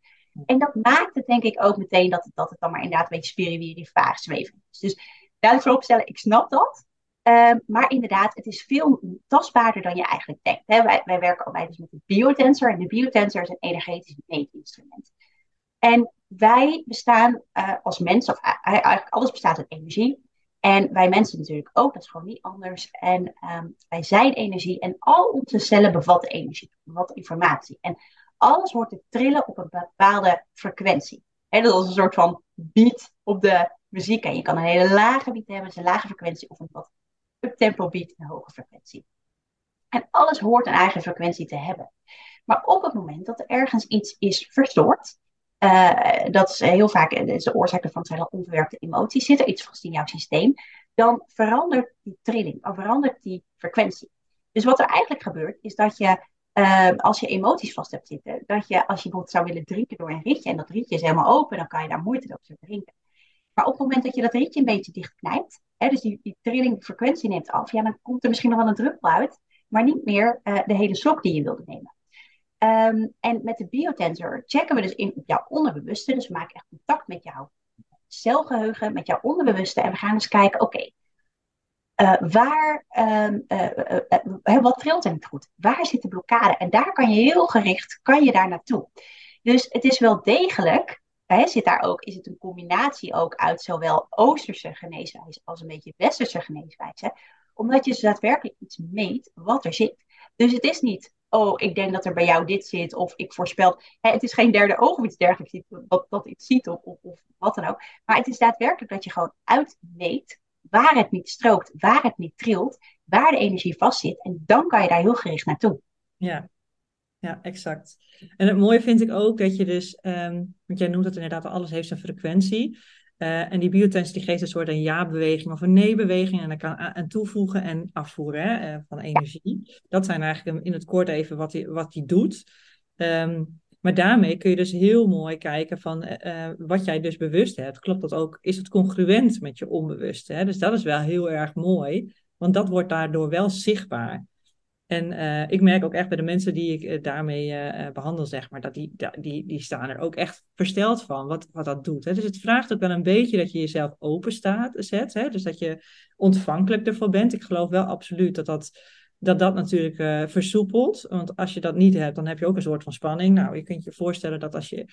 [SPEAKER 2] En dat maakt het denk ik ook meteen dat het, dat het dan maar inderdaad een beetje spiriwiri vaag zweven is. Dus duidelijk vooropstellen, ik snap dat. Ehm, maar inderdaad, het is veel tastbaarder dan je eigenlijk denkt. Hè? Wij, wij werken altijd dus met de biotensor. En de biotensor is een energetisch meetinstrument. En wij bestaan uh, als mensen, of eigenlijk alles bestaat uit energie. En wij mensen natuurlijk ook, dat is gewoon niet anders. En um, wij zijn energie en al onze cellen bevatten energie, bevatten informatie. En alles hoort te trillen op een bepaalde frequentie. Dat is een soort van beat op de muziek. En je kan een hele lage beat hebben, dus een lage frequentie, of een wat uptempo beat, een hoge frequentie. En alles hoort een eigen frequentie te hebben. Maar op het moment dat er ergens iets is verstoord, uh, dat is heel vaak de oorzaak ervan zijn onverwerkte emoties. Zit er iets vast in jouw systeem, dan verandert die trilling, dan verandert die frequentie. Dus wat er eigenlijk gebeurt, is dat je, als je emoties vast hebt zitten, dat je, als je bijvoorbeeld zou willen drinken door een rietje, en dat rietje is helemaal open, dan kan je daar moeite op drinken. Maar op het moment dat je dat rietje een beetje dichtknijpt, hè, dus die, die trilling, frequentie neemt af, ja, dan komt er misschien nog wel een druppel uit, maar niet meer de hele slok die je wilde nemen. Um, en met de biotensor checken we dus in jouw onderbewuste. Dus we maken echt contact met jouw celgeheugen, met jouw onderbewuste. En we gaan dus kijken, oké, uh, waar, um, uh, uh, wat trilt er niet goed? Waar zit de blokkade? En daar kan je heel gericht, kan je daar naartoe. Dus het is wel degelijk, hè, zit daar ook, is het een combinatie ook uit zowel Oosterse geneeswijze als een beetje Westerse geneeswijze. Omdat je dus daadwerkelijk iets meet wat er zit. Dus het is niet oh, ik denk dat er bij jou dit zit, of ik voorspel. Hè, het is geen derde oog of iets dergelijks dat, dat iets ziet, of, of, wat dan ook. Maar het is daadwerkelijk dat je gewoon uitmeet waar het niet strookt, waar het niet trilt, waar de energie vastzit. En dan kan je daar heel gericht naartoe.
[SPEAKER 1] Ja, ja, exact. En het mooie vind ik ook dat je dus, um, want jij noemt het inderdaad, alles heeft zijn frequentie. Uh, en die biotens die geeft een soort een ja-beweging of een nee-beweging. En dan kan aan toevoegen en afvoeren hè, uh, van energie. Dat zijn eigenlijk in het kort even wat hij wat die doet. Um, maar daarmee kun je dus heel mooi kijken van uh, wat jij dus bewust hebt. Klopt dat ook? Is het congruent met je onbewuste? Hè? Dus dat is wel heel erg mooi. Want dat wordt daardoor wel zichtbaar. En uh, ik merk ook echt bij de mensen die ik uh, daarmee uh, behandel, zeg maar, dat die, die, die staan er ook echt versteld van wat, wat dat doet. Hè? Dus het vraagt ook wel een beetje dat je jezelf open staat, zet. Hè? Dus dat je ontvankelijk ervoor bent. Ik geloof wel absoluut dat dat, dat, dat natuurlijk versoepelt. Want als je dat niet hebt, dan heb je ook een soort van spanning. Nou, je kunt je voorstellen dat als je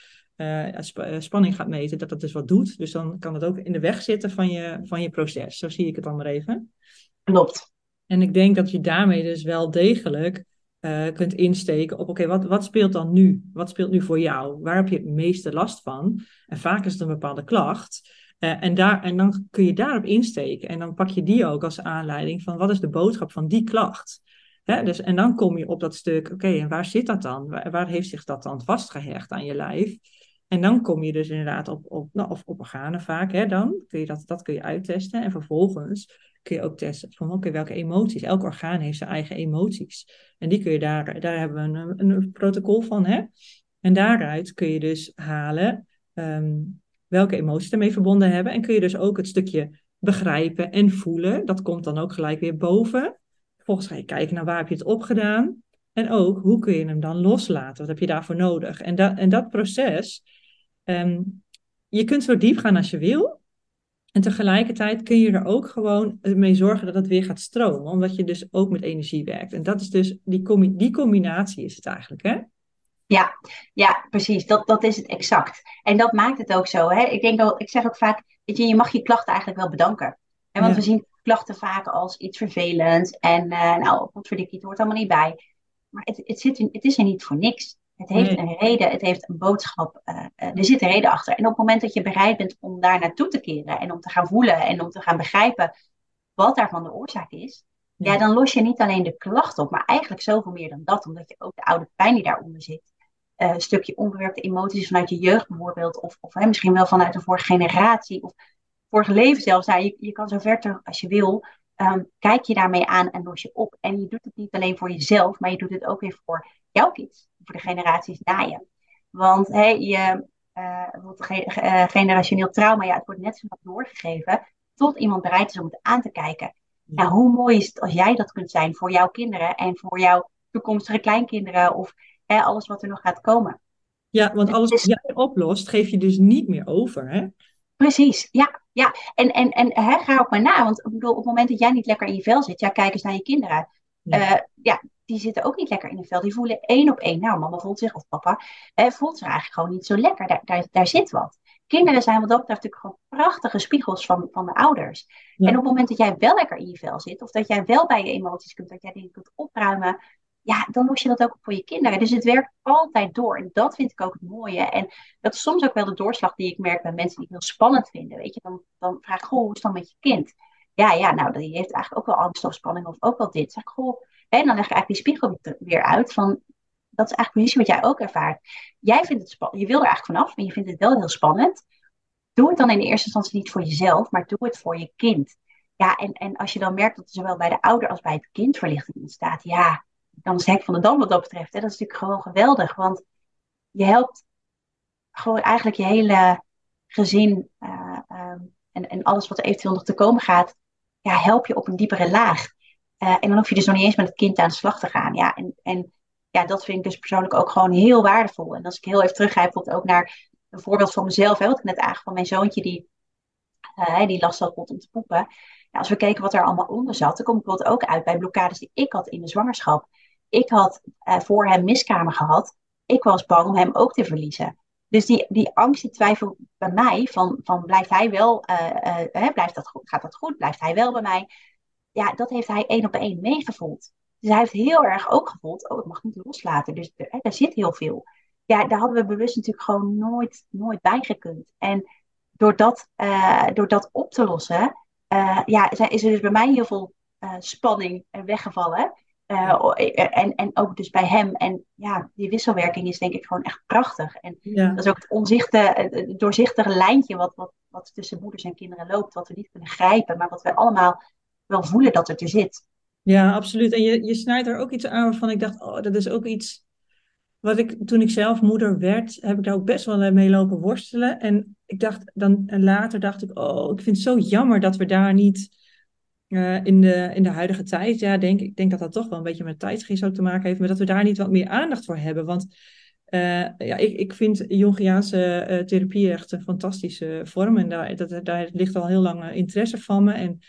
[SPEAKER 1] sp spanning gaat meten, dat dat dus wat doet. Dus dan kan het ook in de weg zitten van je, van je proces. Zo zie ik het dan maar even.
[SPEAKER 2] Klopt.
[SPEAKER 1] En ik denk dat je daarmee dus wel degelijk uh, kunt insteken op, oké, wat, wat speelt dan nu? Wat speelt nu voor jou? Waar heb je het meeste last van? En vaak is het een bepaalde klacht. Uh, en, daar, en dan kun je daarop insteken. En dan pak je die ook als aanleiding van, wat is de boodschap van die klacht? Hè? Dus, en dan kom je op dat stuk, oké, en waar zit dat dan? Waar, waar, heeft zich dat dan vastgehecht aan je lijf? En dan kom je dus inderdaad op, op, nou, of op organen vaak, hè, dan kun je dat, dat kun je uittesten. En vervolgens kun je ook testen van oké, welke emoties. Elk orgaan heeft zijn eigen emoties. En die kun je daar, daar hebben we een, een protocol van. Hè? En daaruit kun je dus halen um, welke emoties ermee verbonden hebben. En kun je dus ook het stukje begrijpen en voelen. Dat komt dan ook gelijk weer boven. Vervolgens ga je kijken naar waar heb je het opgedaan. En ook hoe kun je hem dan loslaten? Wat heb je daarvoor nodig? En, dat en dat proces, um, je kunt zo diep gaan als je wil. En tegelijkertijd kun je er ook gewoon mee zorgen dat het weer gaat stromen, omdat je dus ook met energie werkt. En dat is dus, die, die combinatie is het eigenlijk, hè?
[SPEAKER 2] Ja, ja, precies. Dat, dat is het exact. En dat maakt het ook zo. Hè? Ik denk ook, ik zeg ook vaak, weet je, je mag je klachten eigenlijk wel bedanken. En want we zien klachten vaak als iets vervelends. En uh, nou, potverdikkie, het hoort allemaal niet bij. Maar het, het, zit in, het is er niet voor niks. Het heeft een reden, het heeft een boodschap. Uh, uh, er zit een reden achter. En op het moment dat je bereid bent om daar naartoe te keren en om te gaan voelen en om te gaan begrijpen wat daarvan de oorzaak is, ja. ja dan los je niet alleen de klacht op, maar eigenlijk zoveel meer dan dat, omdat je ook de oude pijn die daaronder zit, uh, een stukje onverwerkte emoties vanuit je jeugd bijvoorbeeld, of, of hè, misschien wel vanuit de vorige generatie, of vorige leven zelfs. Nou, je, je kan zo ver terug als je wil. Um, kijk je daarmee aan en los je op. En je doet het niet alleen voor jezelf, maar je doet het ook weer voor jouw kids, voor de generaties na je. Want hey, je, uh, generationeel trauma, ja, het wordt net zo doorgegeven, tot iemand bereid is om het aan te kijken. Nou, hoe mooi is het als jij dat kunt zijn voor jouw kinderen en voor jouw toekomstige kleinkinderen of hè, alles wat er nog gaat komen.
[SPEAKER 1] Ja, want alles wat jij oplost, geef je dus niet meer over, hè?
[SPEAKER 2] Precies, ja. ja. En, en, en hè, ga ook maar na, want ik bedoel, op het moment dat jij niet lekker in je vel zit, ja, kijk eens naar je kinderen. Ja. Uh, ja, die zitten ook niet lekker in hun vel. Die voelen één op één. Nou, mama voelt zich, of papa, eh, voelt zich eigenlijk gewoon niet zo lekker. Daar, daar, daar zit wat. Kinderen zijn wat dat betreft natuurlijk gewoon prachtige spiegels van, van de ouders. En op het moment dat jij wel lekker in je vel zit, of dat jij wel bij je emoties kunt, dat jij dingen kunt opruimen, ja, dan los je dat ook voor je kinderen. Dus het werkt altijd door. En dat vind ik ook het mooie. En dat is soms ook wel de doorslag die ik merk bij mensen die het heel spannend vinden. Weet je, dan, dan vraag ik, goh, hoe is het dan met je kind? Ja, ja, nou, die heeft eigenlijk ook wel angst of spanning of ook wel dit. Zeg ik, goh, en dan leg ik eigenlijk die spiegel weer uit van, dat is eigenlijk precies wat jij ook ervaart. Jij vindt het spannend, je wil er eigenlijk vanaf, maar je vindt het wel heel spannend. Doe het dan in de eerste instantie niet voor jezelf, maar doe het voor je kind. Ja, en, en als je dan merkt dat er zowel bij de ouder als bij het kind verlichting ontstaat, ja, dan is het hek van de dam wat dat betreft. Hè. Dat is natuurlijk gewoon geweldig, want je helpt gewoon eigenlijk je hele gezin uh, um, en, en alles wat eventueel nog te komen gaat, ja, help je op een diepere laag. Uh, en dan hoef je dus nog niet eens met het kind aan de slag te gaan. Ja, en, en ja, dat vind ik dus persoonlijk ook gewoon heel waardevol. En als ik heel even teruggrijp ook naar een voorbeeld van mezelf, hè, wat ik net aangaf van mijn zoontje, die, uh, die last had om te poepen. Nou, als we keken wat er allemaal onder zat, dan kom ik bijvoorbeeld ook uit bij blokkades die ik had in de zwangerschap. Ik had uh, voor hem miskamer gehad. Ik was bang om hem ook te verliezen. Dus die, die angst, die twijfel bij mij van, van blijft hij wel, blijft dat goed, gaat dat goed, blijft hij wel bij mij? Ja, dat heeft hij één op één meegevoeld. Dus hij heeft heel erg ook gevoeld, oh, ik mag niet loslaten. Dus er, daar zit heel veel. Ja, daar hadden we bewust natuurlijk gewoon nooit, nooit bij gekund. En door dat, uh, door dat op te lossen, uh, ja, is er dus bij mij heel veel uh, spanning weggevallen. en, en ook dus bij hem. En ja, die wisselwerking is denk ik gewoon echt prachtig. En ja. dat is ook het doorzichtige lijntje wat, wat, wat tussen moeders en kinderen loopt. Wat we niet kunnen grijpen, maar wat we allemaal wel voelen dat het er zit.
[SPEAKER 1] Ja, absoluut. En je, je snijdt er ook iets aan waarvan ik dacht, oh, dat is ook iets wat ik toen ik zelf moeder werd, heb ik daar ook best wel mee lopen worstelen. En ik dacht dan, en later dacht ik, oh, ik vind het zo jammer dat we daar niet uh, in, de, in de huidige tijd, ja, denk, ik denk dat dat toch wel een beetje met tijdsgeest ook te maken heeft, maar dat we daar niet wat meer aandacht voor hebben. Want uh, ja, ik, ik vind Jungiaanse uh, therapie echt een fantastische vorm en daar, dat, daar ligt al heel lang interesse van me. En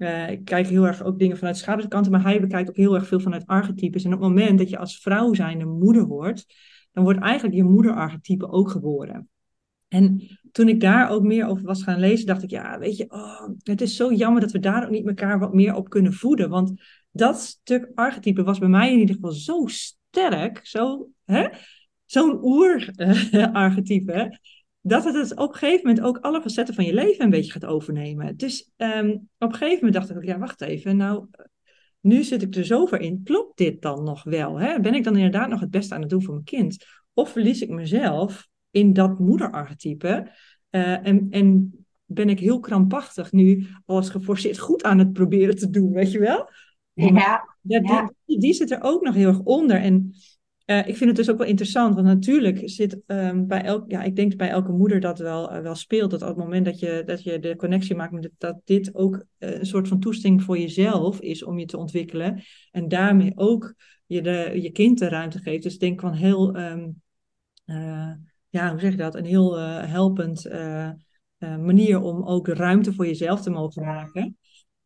[SPEAKER 1] uh, ik kijk heel erg ook dingen vanuit schaduwkanten, maar hij bekijkt ook heel erg veel vanuit archetypes. En op het moment dat je als vrouw zijnde moeder wordt, dan wordt eigenlijk je moederarchetype ook geboren. En toen ik daar ook meer over was gaan lezen, dacht ik, ja, weet je, oh, het is zo jammer dat we daar ook niet elkaar wat meer op kunnen voeden. Want dat stuk archetype was bij mij in ieder geval zo sterk, zo, hè, zo'n oer-archetype dat het op een gegeven moment ook alle facetten van je leven een beetje gaat overnemen. Dus um, op een gegeven moment dacht ik ook, ja, wacht even, nou, nu zit ik er zover in. Klopt dit dan nog wel? Hè? Ben ik dan inderdaad nog het beste aan het doen voor mijn kind? Of verlies ik mezelf in dat moederarchetype? Uh, en, en ben ik heel krampachtig nu als geforceerd goed aan het proberen te doen, weet je wel?
[SPEAKER 2] Ja, ja.
[SPEAKER 1] Die, die, zit er ook nog heel erg onder. En uh, ik vind het dus ook wel interessant, want natuurlijk zit um, bij elk, ja, ik denk bij elke moeder dat wel, uh, wel speelt, dat op het moment dat je, dat je de connectie maakt met dat dit ook uh, een soort van toesting voor jezelf is om je te ontwikkelen en daarmee ook je, de, je kind de ruimte geeft. Dus ik denk van heel, um, ja, hoe zeg je dat, een heel helpend manier om ook ruimte voor jezelf te mogen maken.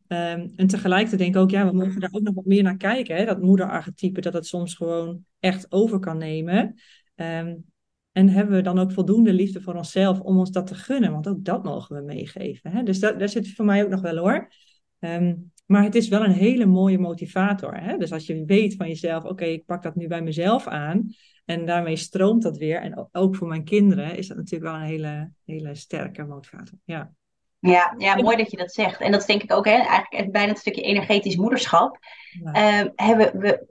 [SPEAKER 1] Um, en tegelijkertijd denk ik ook, ja, we mogen daar ook nog wat meer naar kijken. Hè? Dat moederarchetype, dat het soms gewoon echt over kan nemen. Um, en hebben we dan ook voldoende liefde voor onszelf om ons dat te gunnen? Want ook dat mogen we meegeven. Hè? Dus dat, daar zit voor mij ook nog wel hoor. Um, maar het is wel een hele mooie motivator. Hè? Dus als je weet van jezelf, oké, ik pak dat nu bij mezelf aan. En daarmee stroomt dat weer. En ook voor mijn kinderen is dat natuurlijk wel een hele, hele sterke motivator. Ja.
[SPEAKER 2] Ja, ja, mooi dat je dat zegt. En dat is denk ik ook hè, eigenlijk bijna het stukje energetisch moederschap. Ja. Uh, hebben we,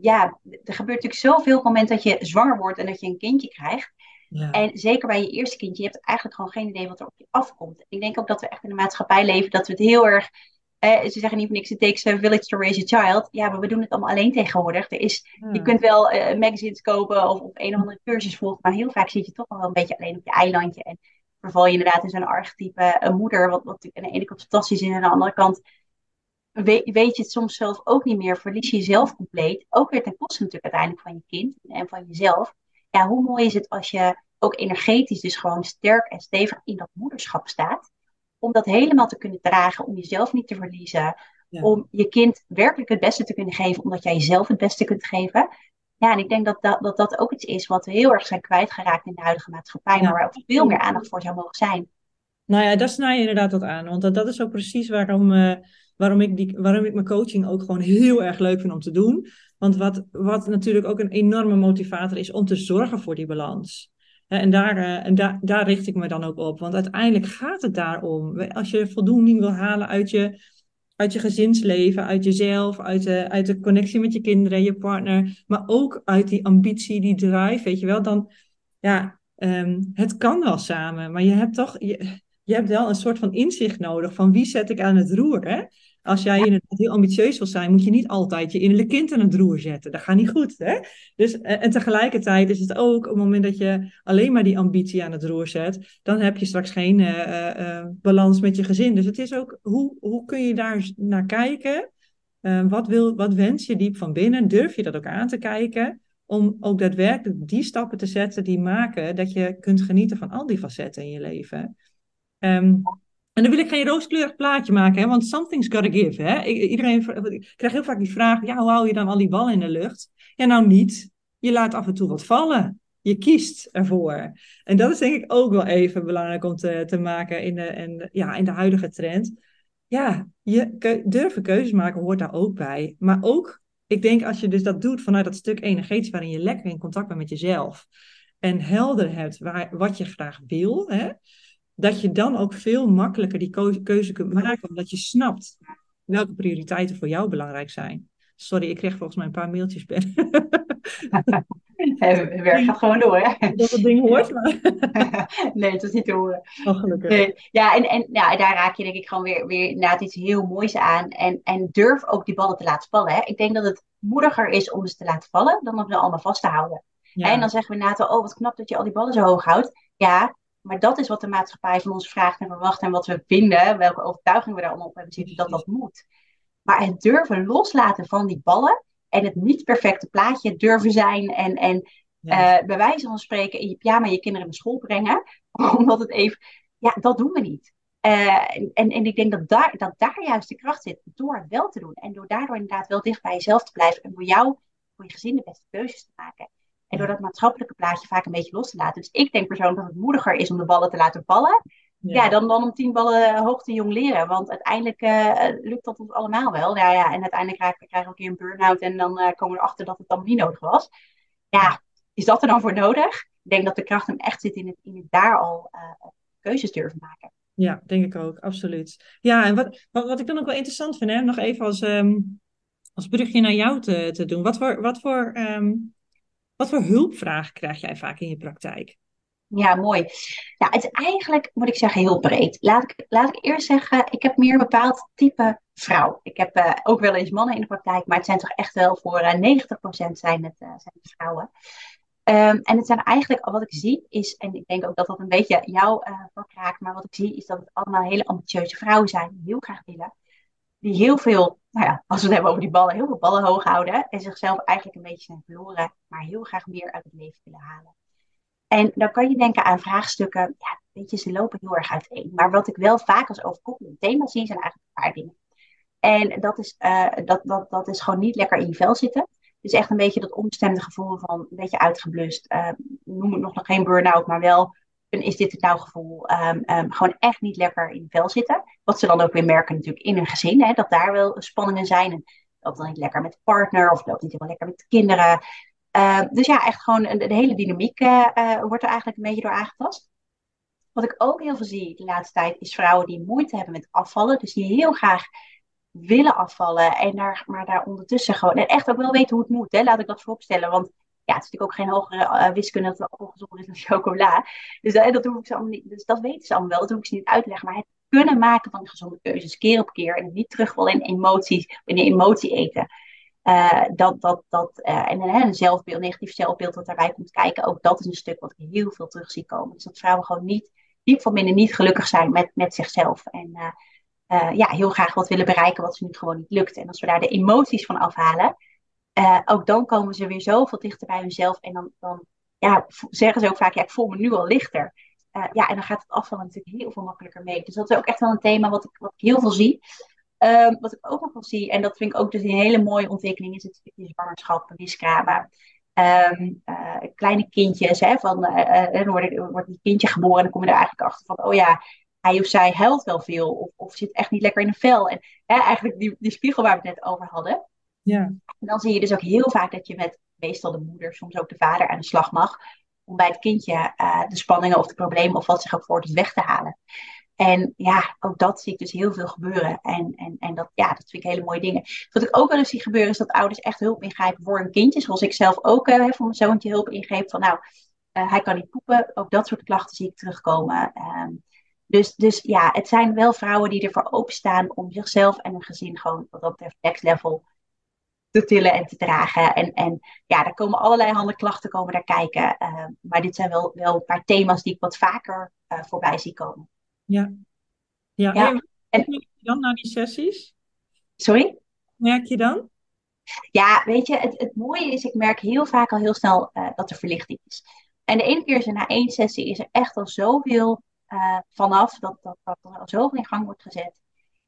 [SPEAKER 2] ja, er gebeurt natuurlijk zoveel op het moment dat je zwanger wordt en dat je een kindje krijgt. Ja. En zeker bij je eerste kindje, je hebt eigenlijk gewoon geen idee wat er op je afkomt. Ik denk ook dat we echt in een maatschappij leven dat we het heel erg ze zeggen niet voor niks, it takes a village to raise a child. Ja, maar we doen het allemaal alleen tegenwoordig. Er is, Je kunt wel magazines kopen of op een of andere cursus volgen, maar heel vaak zit je toch wel een beetje alleen op je eilandje. En verval je inderdaad in zo'n archetype een moeder, wat, wat aan de ene kant fantastisch is en aan de andere kant weet, weet je het soms zelf ook niet meer, verlies je jezelf compleet. Ook weer ten koste natuurlijk uiteindelijk van je kind en van jezelf. Ja, hoe mooi is het als je ook energetisch dus gewoon sterk en stevig in dat moederschap staat. Om dat helemaal te kunnen dragen, om jezelf niet te verliezen. Om je kind werkelijk het beste te kunnen geven, omdat jij jezelf het beste kunt geven. Ja, en ik denk dat dat, dat, dat ook iets is wat we heel erg zijn kwijtgeraakt in de huidige maatschappij, maar waar ook veel meer aandacht voor zou mogen zijn.
[SPEAKER 1] Nou ja, daar snij je inderdaad wat aan. Want dat, dat is ook precies waarom, uh, waarom, ik die, waarom ik mijn coaching ook gewoon heel erg leuk vind om te doen. Want wat, wat natuurlijk ook een enorme motivator is om te zorgen voor die balans. En, daar, eh, en daar, daar richt ik me dan ook op. Want uiteindelijk gaat het daarom. Als je voldoening wil halen uit je, uit je gezinsleven, uit jezelf, uit de, uit de connectie met je kinderen, je partner, maar ook uit die ambitie, die drive, weet je wel, dan, ja, um, het kan wel samen, maar je hebt toch, je, je hebt wel een soort van inzicht nodig van wie zet ik aan het roer, hè? Als jij inderdaad heel ambitieus wil zijn, moet je niet altijd je innerlijke kind aan het roer zetten. Dat gaat niet goed. Hè? Dus, eh, en tegelijkertijd is het ook op het moment dat je alleen maar die ambitie aan het roer zet, dan heb je straks geen uh, uh, balans met je gezin. Dus het is ook, hoe, hoe kun je daar naar kijken? wat, wil, wat wens je diep van binnen? Durf je dat ook aan te kijken? Om ook daadwerkelijk die stappen te zetten die maken dat je kunt genieten van al die facetten in je leven. Um, en dan wil ik geen rooskleurig plaatje maken, hè, want something's gotta give. Hè? Iedereen ik krijg heel vaak die vraag, ja, hoe hou je dan al die ballen in de lucht? Ja, nou niet. Je laat af en toe wat vallen. Je kiest ervoor. En dat is denk ik ook wel even belangrijk om te, te maken in de, in, ja, in de huidige trend. Ja, je durven keuzes maken hoort daar ook bij. Maar ook, ik denk als je dus dat doet vanuit dat stuk energetisch waarin je lekker in contact bent met jezelf. En helder hebt waar, wat je graag wil. Hè? Dat je dan ook veel makkelijker die keuze kunt maken, omdat je snapt welke prioriteiten voor jou belangrijk zijn. Sorry, ik kreeg volgens mij een paar mailtjes binnen.
[SPEAKER 2] Het werk gaat gewoon door, hè?
[SPEAKER 1] Dat het ding hoort, maar...
[SPEAKER 2] nee, het is niet te horen.
[SPEAKER 1] Oh, gelukkig.
[SPEAKER 2] Ja, en, en ja, daar raak je denk ik gewoon weer, weer inderdaad iets heel moois aan. En, en durf ook die ballen te laten vallen. Hè? Ik denk dat het moediger is om ze te laten vallen, dan om ze allemaal vast te houden. En dan zeggen we inderdaad, oh wat knap dat je al die ballen zo hoog houdt. Ja, maar dat is wat de maatschappij van ons vraagt en verwacht en wat we vinden, welke overtuiging we daar allemaal op hebben zitten, dat dat moet. Maar het durven loslaten van die ballen en het niet perfecte plaatje durven zijn en, en ja. uh, bij wijze van spreken in je pyjama je kinderen naar school brengen, omdat het even, ja, dat doen we niet. Uh, en, en ik denk dat daar, dat daar juist de kracht zit, door het wel te doen. En door daardoor inderdaad wel dicht bij jezelf te blijven en voor jou, voor je gezin de beste keuzes te maken. En door dat maatschappelijke plaatje vaak een beetje los te laten. Dus ik denk persoonlijk dat het moediger is om de ballen te laten vallen. Ja, dan, dan om tien ballen hoog te jong leren. Want uiteindelijk uh, lukt dat ons allemaal wel. Ja, ja, en uiteindelijk krijgen we een keer een burn-out en dan uh, komen we erachter dat het dan niet nodig was. Ja, is dat er dan voor nodig? Ik denk dat de kracht hem echt zit in het, in het daar al uh, keuzes durven maken.
[SPEAKER 1] Ja, denk ik ook, absoluut. Ja, en wat, wat, wat ik dan ook wel interessant vind, hè, nog even als, um, als brugje naar jou te, te doen. Wat voor, wat voor um, wat voor hulpvragen krijg jij vaak in je praktijk?
[SPEAKER 2] Ja, mooi. Ja, het is eigenlijk, moet ik zeggen, heel breed. Laat ik, laat ik eerst zeggen, ik heb meer een bepaald type vrouw. Ik heb uh, ook wel eens mannen in de praktijk, maar het zijn toch echt wel voor uh, 90% zijn het, uh, zijn het vrouwen. Um, en het zijn eigenlijk, wat ik zie is, en ik denk ook dat dat een beetje jou uh, raakt, maar wat ik zie is dat het allemaal hele ambitieuze vrouwen zijn die heel graag willen. Die heel veel nou ja, als we het hebben over die ballen, heel veel ballen hoog houden. En zichzelf eigenlijk een beetje zijn verloren, maar heel graag meer uit het leven willen halen. En dan kan je denken aan vraagstukken, ja, weet je, ze lopen heel erg uiteen. Maar wat ik wel vaak als overkoepelend thema zie, zijn eigenlijk een paar dingen. En dat is, uh, dat, dat, dat is gewoon niet lekker in je vel zitten. Dus echt een beetje dat onbestemde gevoel van een beetje uitgeblust. Uh, noem het nog, nog geen burn-out, maar wel is dit het nou gevoel um, um, gewoon echt niet lekker in vel zitten. Wat ze dan ook weer merken natuurlijk in hun gezin, hè, dat daar wel spanningen zijn. En loopt dan niet lekker met partner of loopt niet helemaal lekker met de kinderen. Uh, dus ja, echt gewoon de, hele dynamiek uh, uh, wordt er eigenlijk een beetje door aangetast. Wat ik ook heel veel zie de laatste tijd is vrouwen die moeite hebben met afvallen. Dus die heel graag willen afvallen en daar, maar daar ondertussen gewoon en echt ook wel weten hoe het moet. Hè, laat ik dat vooropstellen. Want ja, het is natuurlijk ook geen hogere uh, wiskunde dat het ongezonder is dan chocola. Dus, uh, dat hoef ik ze allemaal niet, dus dat weten ze allemaal wel, dat hoef ik ze niet uitleggen. Maar het kunnen maken van gezonde keuzes keer op keer. En niet terug in emoties, in emotie eten. Uh, dat, dat, dat, en een zelfbeeld, negatief zelfbeeld dat daarbij komt kijken, ook dat is een stuk wat ik heel veel terug zie komen. Dus dat vrouwen gewoon niet, diep van binnen niet gelukkig zijn met, met zichzelf. En ja, heel graag wat willen bereiken wat ze nu gewoon niet lukt. En als we daar de emoties van afhalen, ook dan komen ze weer zoveel dichter bij hunzelf. En dan, dan ja, zeggen ze ook vaak, ja, ik voel me nu al lichter. ja, en dan gaat het afvallen natuurlijk heel veel makkelijker mee. Dus dat is ook echt wel een thema wat ik, wat ik heel veel zie. Um, wat ik ook nog wel zie, en dat vind ik ook dus een hele mooie ontwikkeling, is het stukje zwangerschap, miskramen. Um, kleine kindjes, hè, van, uh, dan wordt, wordt een kindje geboren en dan kom je er eigenlijk achter van, oh ja, hij of zij huilt wel veel of, of zit echt niet lekker in de vel. En hè, eigenlijk die, die spiegel waar we het net over hadden.
[SPEAKER 1] Ja.
[SPEAKER 2] En dan zie je dus ook heel vaak dat je met meestal de moeder, soms ook de vader aan de slag mag. Om bij het kindje de spanningen of de problemen of wat zich ook voordoet weg te halen. En ja, ook dat zie ik dus heel veel gebeuren. En, en, en dat, ja, dat vind ik hele mooie dingen. Wat ik ook wel eens zie gebeuren, is dat ouders echt hulp ingrijpen voor een kindje. Zoals ik zelf ook uh, voor mijn zoontje hulp ingreep. Van nou, uh, hij kan niet poepen. Ook dat soort klachten zie ik terugkomen. Um, dus, dus ja, het zijn wel vrouwen die ervoor openstaan om zichzelf en hun gezin gewoon wat dat betreft next level te tillen en te dragen. En, en ja, daar komen allerlei handenklachten komen daar kijken. Uh, maar dit zijn wel, wel een paar thema's die ik wat vaker uh, voorbij zie komen.
[SPEAKER 1] Ja. Ja,
[SPEAKER 2] Ja,
[SPEAKER 1] en
[SPEAKER 2] en-
[SPEAKER 1] merk je dan na die sessies?
[SPEAKER 2] Sorry?
[SPEAKER 1] Merk je dan?
[SPEAKER 2] Ja, weet je, het, het mooie is, ik merk heel vaak al heel snel eh, dat er verlichting is. En de ene keer is er na één sessie is er echt al zoveel eh, vanaf, dat, dat, dat er al zoveel in gang wordt gezet.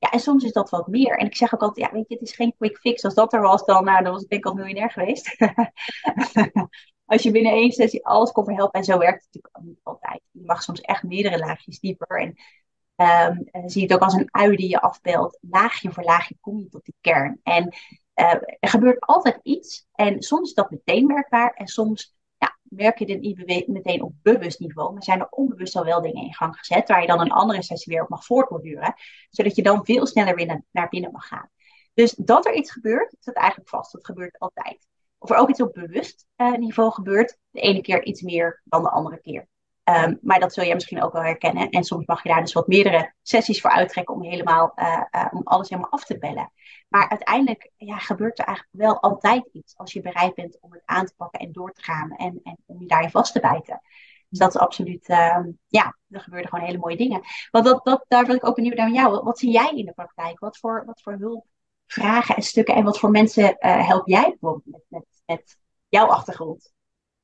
[SPEAKER 2] Ja, en soms is dat wat meer. En ik zeg ook altijd, ja, weet je, het is geen quick fix. Als dat er was, dan, nou, dan was ik denk ik al miljonair geweest. Als je binnen één sessie alles kon verhelpen, en zo werkt het natuurlijk niet altijd. Je mag soms echt meerdere laagjes dieper. En dan zie je het ook als een ui die je afbelt. Laagje voor laagje kom je tot die kern. En eh, er gebeurt altijd iets. En soms is dat meteen merkbaar. En soms merk je het niet meteen op bewust niveau. Maar zijn er onbewust al wel dingen in gang gezet. Waar je dan een andere sessie weer op mag voortborduren. Zodat je dan veel sneller weer naar, binnen mag gaan. Dus dat er iets gebeurt, staat eigenlijk vast. Dat gebeurt altijd. Of er ook iets op bewust eh, niveau gebeurt. De ene keer iets meer dan de andere keer. Um, maar dat zul jij misschien ook wel herkennen. En soms mag je daar dus wat meerdere sessies voor uittrekken om helemaal, uh, uh, om alles helemaal af te bellen. Maar uiteindelijk ja, gebeurt er eigenlijk wel altijd iets als je bereid bent om het aan te pakken en door te gaan en, en om je daarin vast te bijten. Dus dat is absoluut, uh, ja, er gebeuren gewoon hele mooie dingen. Want dat, dat, daar wil ik ook benieuwd naar jou. Wat, zie jij in de praktijk? Wat voor, wat voor hulp, vragen en stukken en wat voor mensen help jij bijvoorbeeld met, met, met jouw achtergrond?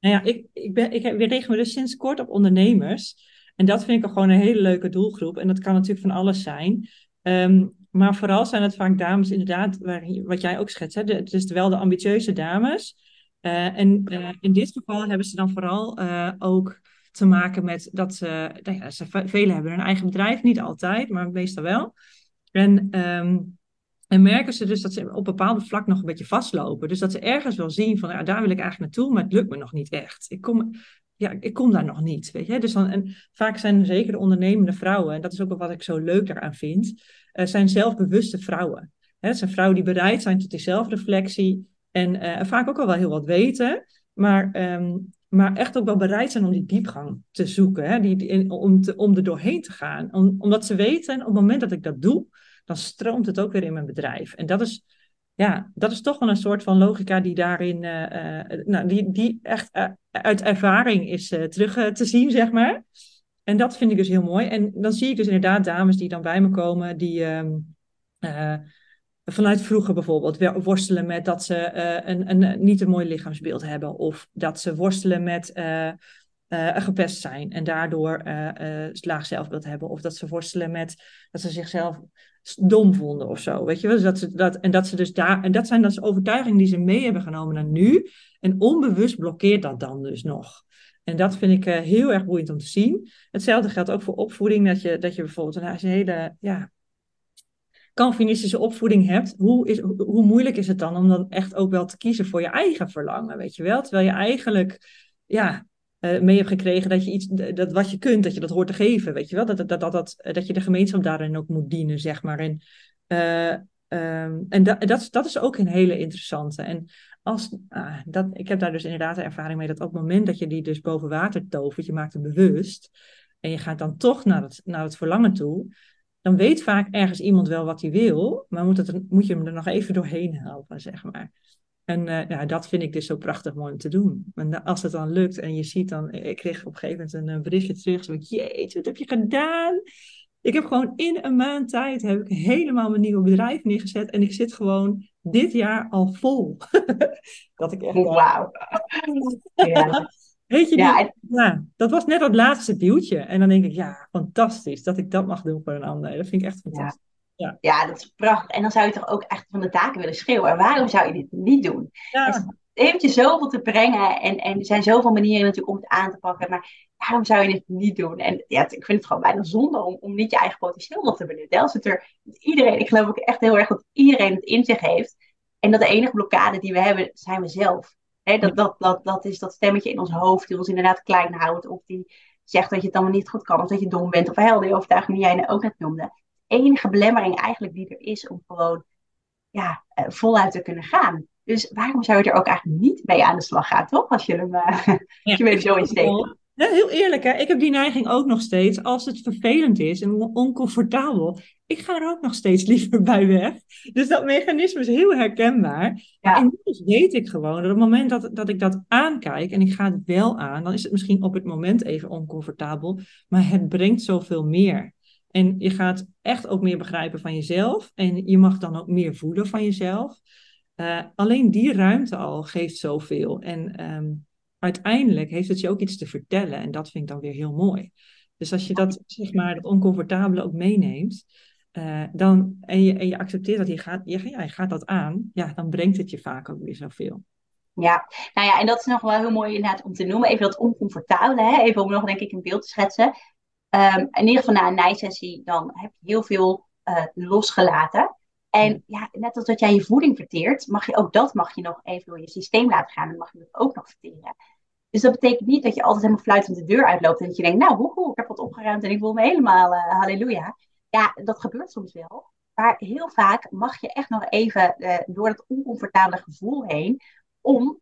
[SPEAKER 1] Nou ja, ik, ik, ben, ik we richten me dus sinds kort op ondernemers. En dat vind ik gewoon een hele leuke doelgroep. En dat kan natuurlijk van alles zijn. Um, maar vooral zijn het vaak dames, inderdaad, waar, wat jij ook schetst. Hè? Het is wel de ambitieuze dames. Uh, en uh, in dit geval hebben ze dan vooral uh, ook te maken met dat ze, nou ja, ze, velen hebben een eigen bedrijf, niet altijd, maar meestal wel. En um, en merken ze dus dat ze op bepaalde vlak nog een beetje vastlopen. Dus dat ze ergens wel zien van, ja, daar wil ik eigenlijk naartoe, maar het lukt me nog niet echt. Ik kom, ja, ik kom daar nog niet, weet je. Dus dan, en vaak zijn zeker de ondernemende vrouwen, en dat is ook wat ik zo leuk daaraan vind, uh, zijn zelfbewuste vrouwen. Hè, het zijn vrouwen die bereid zijn tot die zelfreflectie en uh, vaak ook al wel heel wat weten, maar, um, maar echt ook wel bereid zijn om die diepgang te zoeken, hè, die, om, te, om er doorheen te gaan. Om, omdat ze weten, op het moment dat ik dat doe, dan stroomt het ook weer in mijn bedrijf. En dat is, ja, dat is toch wel een soort van logica die daarin, uh, nou, die, die echt uit ervaring is terug te zien, zeg maar. En dat vind ik dus heel mooi. En dan zie ik dus inderdaad dames die dan bij me komen, die um, vanuit vroeger bijvoorbeeld worstelen met dat ze een, een, niet een mooi lichaamsbeeld hebben. Of dat ze worstelen met uh, gepest zijn en daardoor laag zelfbeeld hebben. Of dat ze worstelen met dat ze zichzelf dom vonden of zo. Weet je wel? Dus dat ze, dat, en dat ze dus daar. En dat zijn dus overtuigingen die ze mee hebben genomen naar nu. En onbewust blokkeert dat dan dus nog. En dat vind ik uh, heel erg boeiend om te zien. Hetzelfde geldt ook voor opvoeding. Dat je, dat je bijvoorbeeld je een hele ja, Calvinistische opvoeding hebt. Hoe, is, hoe moeilijk is het dan om dan echt ook wel te kiezen voor je eigen verlangen? Weet je wel? Terwijl je eigenlijk ja, uh, mee hebt gekregen dat je iets, dat wat je kunt, dat je dat hoort te geven, weet je wel? Dat, dat, dat, dat, dat je de gemeenschap daarin ook moet dienen, zeg maar. En, um, en da, dat, dat is ook een hele interessante. En als, uh, dat, ik heb daar dus inderdaad de ervaring mee dat op het moment dat je die dus boven water tovert, je maakt het bewust, en je gaat dan toch naar het, naar het verlangen toe, dan weet vaak ergens iemand wel wat hij wil, maar moet, het, moet je hem er nog even doorheen helpen, zeg maar. En uh, ja, dat vind ik dus zo prachtig mooi om te doen. En als het dan lukt en je ziet dan, ik kreeg op een gegeven moment een, berichtje terug, zo jeetje, wat heb je gedaan? Ik heb gewoon in een maand tijd heb ik helemaal mijn nieuwe bedrijf neergezet en ik zit gewoon dit jaar al vol. dat ik echt.
[SPEAKER 2] Wauw.
[SPEAKER 1] ja. Weet je, ja, ja, dat was net dat laatste duwtje. En dan denk ik, ja, fantastisch dat ik dat mag doen voor een ander. Dat vind ik echt fantastisch.
[SPEAKER 2] Ja. ja, dat is prachtig. En dan zou je toch ook echt van de taken willen schreeuwen. Waarom zou je dit niet doen? Ja. Je zoveel te brengen en, en er zijn zoveel manieren natuurlijk om het aan te pakken. Maar waarom zou je het niet doen? En ja, ik vind het gewoon bijna zonde om, om niet je eigen potentieel nog te benutten. Als het er iedereen, ik geloof ook echt heel erg dat iedereen het in zich heeft. En dat de enige blokkade die we hebben, zijn we zelf. dat, dat, dat, dat is dat stemmetje in ons hoofd die ons inderdaad klein houdt. Of die zegt dat je het allemaal niet goed kan. Of dat je dom bent. Of heel die overtuiging die jij ook net noemde enige belemmering eigenlijk die er is om gewoon ja, uh, voluit te kunnen gaan. Dus waarom zou je er ook eigenlijk niet mee aan de slag gaan, toch? Als je hem uh, ja, je zo insteekt.
[SPEAKER 1] Ja, heel eerlijk, hè? ik heb die neiging ook nog steeds. Als het vervelend is en oncomfortabel, ik ga er ook nog steeds liever bij weg. Dus dat mechanisme is heel herkenbaar. Ja. En inmiddels weet ik gewoon dat op het moment dat, dat ik dat aankijk en ik ga het wel aan, dan is het misschien op het moment even oncomfortabel, maar het brengt zoveel meer. En je gaat echt ook meer begrijpen van jezelf. En je mag dan ook meer voelen van jezelf. Uh, alleen die ruimte al geeft zoveel. En um, uiteindelijk heeft het je ook iets te vertellen. En dat vind ik dan weer heel mooi. Dus als je dat, zeg maar, dat oncomfortabele ook meeneemt. Uh, dan, en, je, en je accepteert dat je gaat, je, je gaat dat aan. Ja, dan brengt het je vaak ook weer zoveel.
[SPEAKER 2] Ja, nou ja, en dat is nog wel heel mooi inderdaad om te noemen. Even dat oncomfortabele, hè? even om nog denk ik een beeld te schetsen. Um, in ieder geval na een nijsessie, dan heb je heel veel uh, losgelaten. En ja, net als dat jij je voeding verteert, mag je ook dat mag je nog even door je systeem laten gaan. Dan mag je dat ook nog verteren. Dus dat betekent niet dat je altijd helemaal fluitend de deur uitloopt. En dat je denkt, nou, hoe, ik heb wat opgeruimd en ik voel me helemaal uh, halleluja. Ja, dat gebeurt soms wel. Maar heel vaak mag je echt nog even uh, door dat oncomfortabele gevoel heen om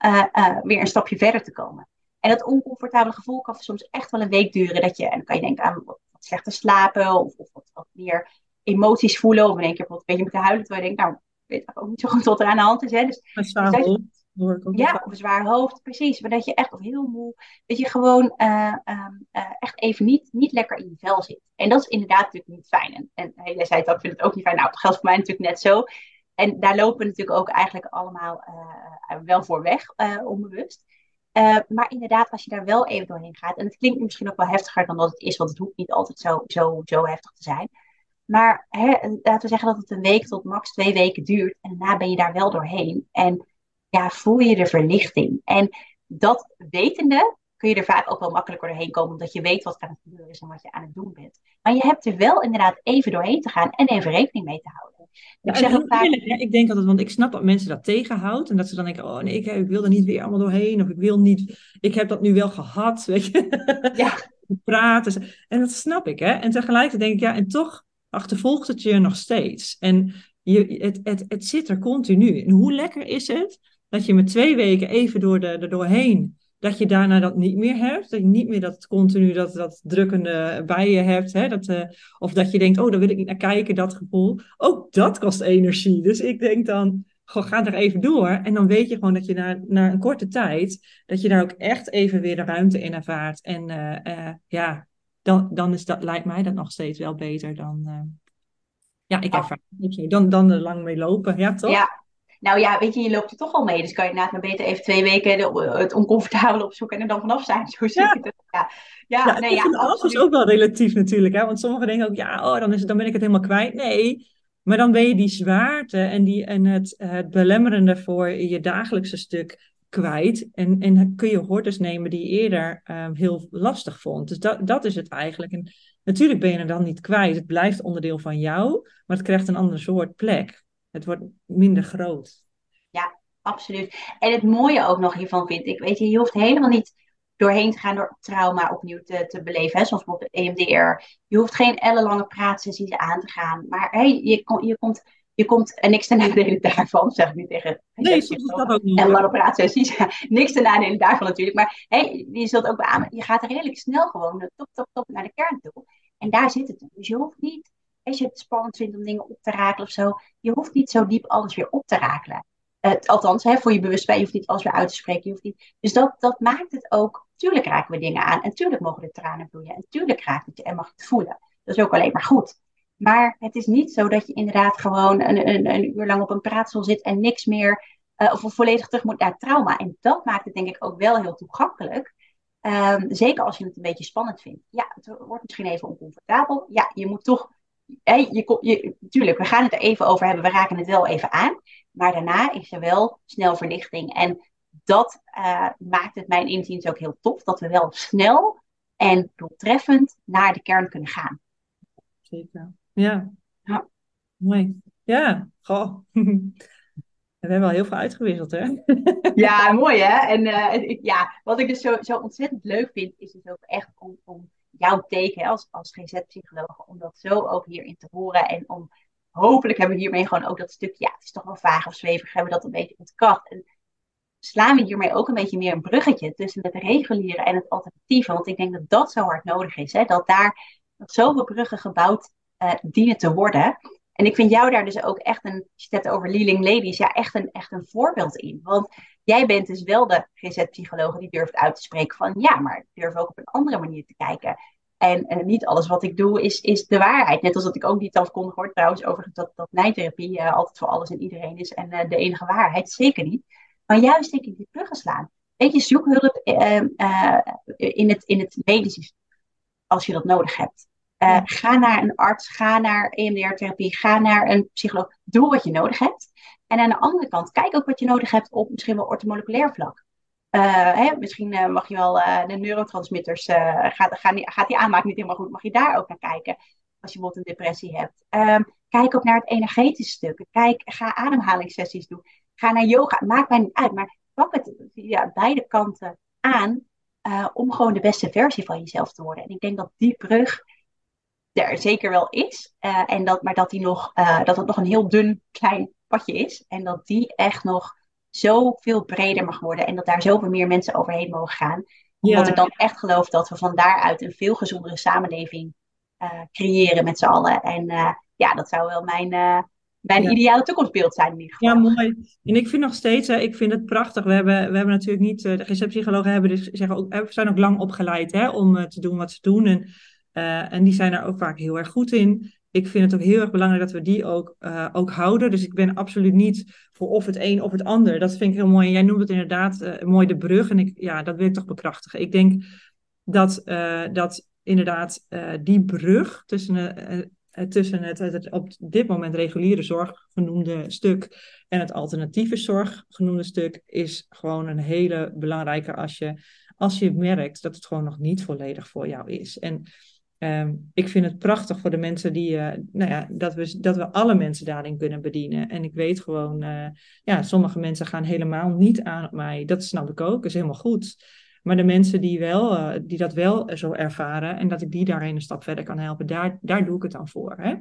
[SPEAKER 2] weer een stapje verder te komen. En dat oncomfortabele gevoel kan soms echt wel een week duren. Dat je, en dan kan je denken aan wat, slechter slapen of, of wat, meer emoties voelen. Of in één keer een beetje moeten huilen. Terwijl je denkt, nou, ik weet ook niet zo goed wat er aan de hand is. Hè. Dus,
[SPEAKER 1] een zwaar dus hoofd.
[SPEAKER 2] Ja, of een zwaar hoofd, precies. Maar dat je echt heel moe, dat je gewoon uh, uh, echt even niet, niet lekker in je vel zit. En dat is inderdaad natuurlijk niet fijn. En, en jij zei het ook, ik vind het ook niet fijn. Nou, dat geldt voor mij natuurlijk net zo. En daar lopen we natuurlijk ook eigenlijk allemaal uh, wel voor weg, onbewust. Uh, maar inderdaad, als je daar wel even doorheen gaat, en het klinkt misschien ook wel heftiger dan dat het is, want het hoeft niet altijd zo, zo, zo heftig te zijn. Maar hè, laten we zeggen dat het een week tot max twee weken duurt en daarna ben je daar wel doorheen. En ja, voel je de verlichting. En dat wetende kun je er vaak ook wel makkelijker doorheen komen, omdat je weet wat aan het gebeuren is en wat je aan het doen bent. Maar je hebt er wel inderdaad even doorheen te gaan en even rekening mee te houden.
[SPEAKER 1] ik, zeg ook vaak... ik denk altijd, want ik snap dat mensen dat tegenhoudt en dat ze dan denken, oh nee, ik, ik wil er niet weer allemaal doorheen, of ik wil niet, ik heb dat nu wel gehad, weet je. Ja. Praten. En dat snap ik, hè. En tegelijkertijd denk ik, ja, en toch achtervolgt het je nog steeds. En je, het, het, het zit er continu. En hoe lekker is het dat je met twee weken even door de, er doorheen dat je daarna dat niet meer hebt. Dat je niet meer dat continu dat, dat drukkende bij je hebt. Hè? Dat, uh, of dat je denkt, oh, daar wil ik niet naar kijken, dat gevoel. Ook dat kost energie. Dus ik denk dan, goh, ga er even door. En dan weet je gewoon dat je na, na een korte tijd, dat je daar ook echt even weer de ruimte in ervaart. En uh, uh, ja, dan, dan is dat, lijkt mij dat nog steeds wel beter dan... ja, ik ervaar het Dan, dan er lang mee lopen, ja toch?
[SPEAKER 2] Ja, nou ja, weet je, je loopt er toch al mee. Dus kan je inderdaad maar beter even twee weken het oncomfortabele opzoeken en er dan vanaf zijn. Zo ja. het. Ja,
[SPEAKER 1] ja, ja nee, ja alles is ook wel relatief natuurlijk. Hè? Want sommigen denken ook, ja, oh, dan, is het, dan ben ik het helemaal kwijt. Nee, maar dan ben je die zwaarte en, die, en het, het belemmerende voor je dagelijkse stuk kwijt. En, en kun je hordes nemen die je eerder um, heel lastig vond. Dus dat, dat is het eigenlijk. En natuurlijk ben je er dan niet kwijt. Het blijft onderdeel van jou, maar het krijgt een andere soort plek. Het wordt minder groot.
[SPEAKER 2] Ja, absoluut. En het mooie ook nog hiervan vind ik, weet je, je hoeft helemaal niet doorheen te gaan door trauma opnieuw te, te beleven. Hè? Zoals bijvoorbeeld de EMDR. Je hoeft geen ellenlange praatsessies aan te gaan. Maar hey, je, je komt je komt en niks ten nadele daarvan, zeg ik nu tegen.
[SPEAKER 1] Nee, soms is dat ook niet.
[SPEAKER 2] En lange praatsessies. niks ten nadele daarvan natuurlijk. Maar hey, je zult ook beamen, je gaat redelijk snel gewoon top, top, top naar de kern toe. En daar zit het. Dus je hoeft niet als je het spannend vindt om dingen op te rakelen of zo, je hoeft niet zo diep alles weer op te rakelen. Uh, althans, hè, voor je bewustzijn, je hoeft niet alles weer uit te spreken. Je hoeft niet... Dus dat, dat maakt het ook. Tuurlijk raken we dingen aan. En tuurlijk mogen de tranen vloeien. En tuurlijk raakt het je en mag je het voelen. Dat is ook alleen maar goed. Maar het is niet zo dat je inderdaad gewoon een, een, een uur lang op een praatstoel zit en niks meer. Uh, of volledig terug moet naar trauma. En dat maakt het denk ik ook wel heel toegankelijk. Um, zeker als je het een beetje spannend vindt. Ja, het wordt misschien even oncomfortabel. Ja, je moet toch. Je, je, tuurlijk, we gaan het er even over hebben. We raken het wel even aan. Maar daarna is er wel snel verlichting. En dat uh, maakt het mijn inziens ook heel tof. Dat we wel snel en doeltreffend naar de kern kunnen gaan.
[SPEAKER 1] Zeker. Ja. ja. Mooi. Ja, goh. We hebben al heel veel uitgewisseld, hè?
[SPEAKER 2] Ja, mooi hè? En uh, ja, wat ik dus zo, zo ontzettend leuk vind, is dus ook echt om, om jouw teken als, als GZ-psycholoog, om dat zo ook hierin te horen. En om hopelijk hebben we hiermee gewoon ook dat stukje, ja, het is toch wel vaag of zweverig, hebben we dat een beetje ontkracht. En slaan we hiermee ook een beetje meer een bruggetje tussen het reguliere en het alternatieve. Want ik denk dat dat zo hard nodig is, hè? dat daar dat zoveel bruggen gebouwd uh, dienen te worden. En ik vind jou daar dus ook echt een, als je het over Leading Ladies, ja, echt een, echt een voorbeeld in. Want jij bent dus wel de GZ-psycholoog die durft uit te spreken van ja, maar ik durf ook op een andere manier te kijken. En, en niet alles wat ik doe is, is de waarheid. Net als dat ik ook niet afkondig hoor trouwens over dat, dat nijtherapie uh, altijd voor alles en iedereen is en uh, de enige waarheid. Zeker niet. Maar juist denk ik die bruggen slaan. Weet je, zoek hulp in, het, in het medisch als je dat nodig hebt. Uh, Ga naar een arts, ga naar EMDR-therapie, ga naar een psycholoog. Doe wat je nodig hebt. En aan de andere kant, kijk ook wat je nodig hebt op misschien wel ortomoleculair vlak. Uh, hè, misschien uh, mag je wel de neurotransmitters, gaat, gaat die aanmaak niet helemaal goed, mag je daar ook naar kijken. Als je bijvoorbeeld een depressie hebt. Ehm, kijk ook naar het energetische stuk. Kijk, ga ademhalingssessies doen. Ga naar yoga. Maakt mij niet uit, maar pak het via beide kanten aan om gewoon de beste versie van jezelf te worden. En ik denk dat die brug er zeker wel is. Uh, en dat, maar dat, die nog, uh, dat het nog een heel dun klein padje is. En dat die echt nog zoveel breder mag worden. En dat daar zoveel meer mensen overheen mogen gaan. Omdat ik dan echt geloof dat we van daaruit een veel gezondere samenleving uh, creëren met z'n allen. En ja, dat zou wel mijn, mijn ideale toekomstbeeld zijn in ieder geval.
[SPEAKER 1] Ja, mooi. En ik vind nog steeds, ik vind het prachtig. We hebben, we hebben natuurlijk niet, de receptpsychologen hebben dus, zeggen ook, zijn ook lang opgeleid hè, om te doen wat ze doen. En uh, en die zijn daar ook vaak heel erg goed in. Ik vind het ook heel erg belangrijk dat we die ook, uh, ook houden. Dus ik ben absoluut niet voor of het een of het ander. Dat vind ik heel mooi. Jij noemt het inderdaad uh, mooi de brug. En ik, ja, dat wil ik toch bekrachtigen. Ik denk dat, dat inderdaad die brug tussen, tussen het, het, het, op dit moment reguliere zorg genoemde stuk en het alternatieve zorg genoemde stuk is gewoon een hele belangrijke als je, als je merkt dat het gewoon nog niet volledig voor jou is. En Ehm, ik vind het prachtig voor de mensen die, uh, nou ja, dat we, dat we alle mensen daarin kunnen bedienen. En ik weet gewoon, uh, ja, sommige mensen gaan helemaal niet aan op mij. Dat snap ik ook, is helemaal goed. Maar de mensen die, wel, uh, die dat wel zo ervaren en dat ik die daarin een stap verder kan helpen, daar, daar doe ik het dan voor. Hè?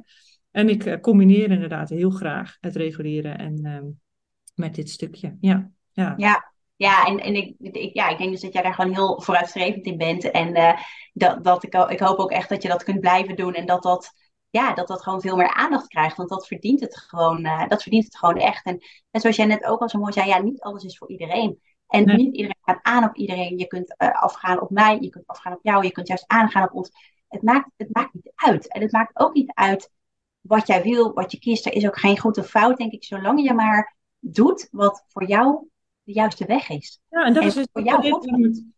[SPEAKER 1] En ik combineer inderdaad heel graag het reguleren en ehm, met dit stukje. Ja. ja,
[SPEAKER 2] ja, en, en ik, ik, ja, ik denk dus dat jij daar gewoon heel vooruitstrevend in bent. En uh, dat, dat ik, ik hoop ook echt dat je dat kunt blijven doen. En dat dat, ja, dat dat gewoon veel meer aandacht krijgt. Want dat verdient het gewoon, uh, dat verdient het gewoon echt. En, en zoals jij net ook al zo mooi zei, ja, niet alles is voor iedereen. En niet iedereen gaat aan op iedereen. Je kunt uh, afgaan op mij, je kunt afgaan op jou, je kunt juist aangaan op ons. Het maakt, het maakt niet uit. En het maakt ook niet uit wat jij wil, wat je kiest. Er is ook geen goed of fout, denk ik, zolang je maar doet wat voor jou de juiste weg is.
[SPEAKER 1] Ja, en dat is dus voor jou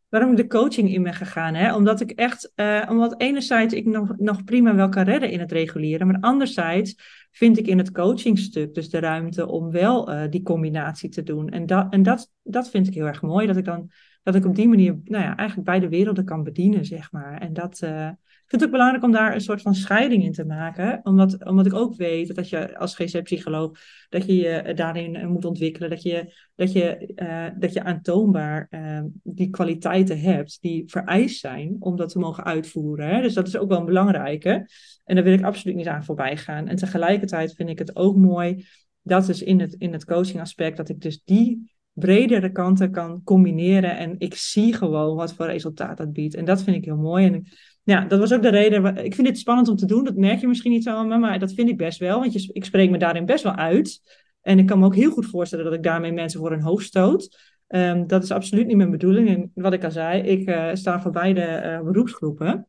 [SPEAKER 1] waarom, ik de coaching in ben gegaan. Hè? Omdat ik echt, uh, omdat enerzijds ik nog, nog prima wel kan redden in het reguleren, maar anderzijds vind ik in het coachingstuk dus de ruimte om wel uh, die combinatie te doen. En, dat, en dat, dat vind ik heel erg mooi, dat ik dan dat ik op die manier nou ja, eigenlijk beide werelden kan bedienen, zeg maar. En dat, uh, ik vind het ook belangrijk om daar een soort van scheiding in te maken. Omdat, omdat ik ook weet dat je als GC-psycholoog, dat je je daarin moet ontwikkelen. Dat je, dat je, uh, dat je aantoonbaar uh, die kwaliteiten hebt die vereist zijn om dat te mogen uitvoeren. Hè? Dus dat is ook wel een belangrijke. En daar wil ik absoluut niet aan voorbij gaan. En tegelijkertijd vind ik het ook mooi, dat is in het, in het coaching aspect, dat ik dus die bredere kanten kan combineren. En ik zie gewoon wat voor resultaat dat biedt. En dat vind ik heel mooi. En ja, dat was ook de reden. Ik vind dit spannend om te doen. Dat merk je misschien niet zo me, maar dat vind ik best wel. Want je, ik spreek me daarin best wel uit. En ik kan me ook heel goed voorstellen dat ik daarmee mensen voor een hoofd stoot. Ehm, dat is absoluut niet mijn bedoeling. En wat ik al zei, ik uh, sta voor beide uh, beroepsgroepen.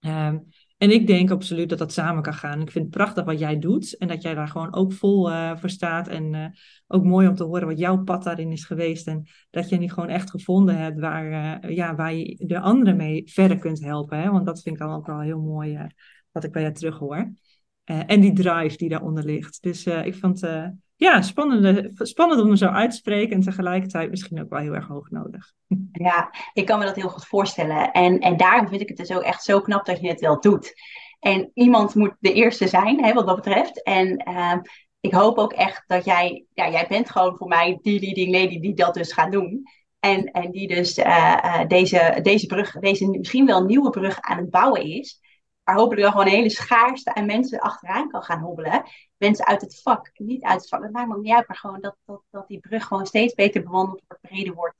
[SPEAKER 1] Um, en ik denk absoluut dat dat samen kan gaan. Ik vind het prachtig wat jij doet en dat jij daar gewoon ook vol uh, voor staat. En uh, ook mooi om te horen wat jouw pad daarin is geweest. En dat je nu gewoon echt gevonden hebt waar, uh, ja, waar je de anderen mee verder kunt helpen. Hè? Want dat vind ik dan ook wel heel mooi wat ik bij jou terug hoor. en die drive die daaronder ligt. Dus ik vond het ja, spannend, spannend om zo uit te spreken en tegelijkertijd misschien ook wel heel erg hoog nodig.
[SPEAKER 2] Ja, ik kan me dat heel goed voorstellen. En, en daarom vind ik het dus ook echt zo knap dat je het wel doet. En iemand moet de eerste zijn, hè, wat dat betreft. En uh, ik hoop ook echt dat jij, ja, jij bent gewoon voor mij die leading lady die dat dus gaat doen. En, en die dus uh, uh, deze, deze brug, deze misschien wel nieuwe brug aan het bouwen is waar hopelijk wel gewoon een hele schaarste aan mensen achteraan kan gaan hobbelen. Mensen uit het vak, niet uit het vak, dat maakt me niet uit, maar gewoon dat, dat, dat die brug gewoon steeds beter bewandeld wordt, breder wordt.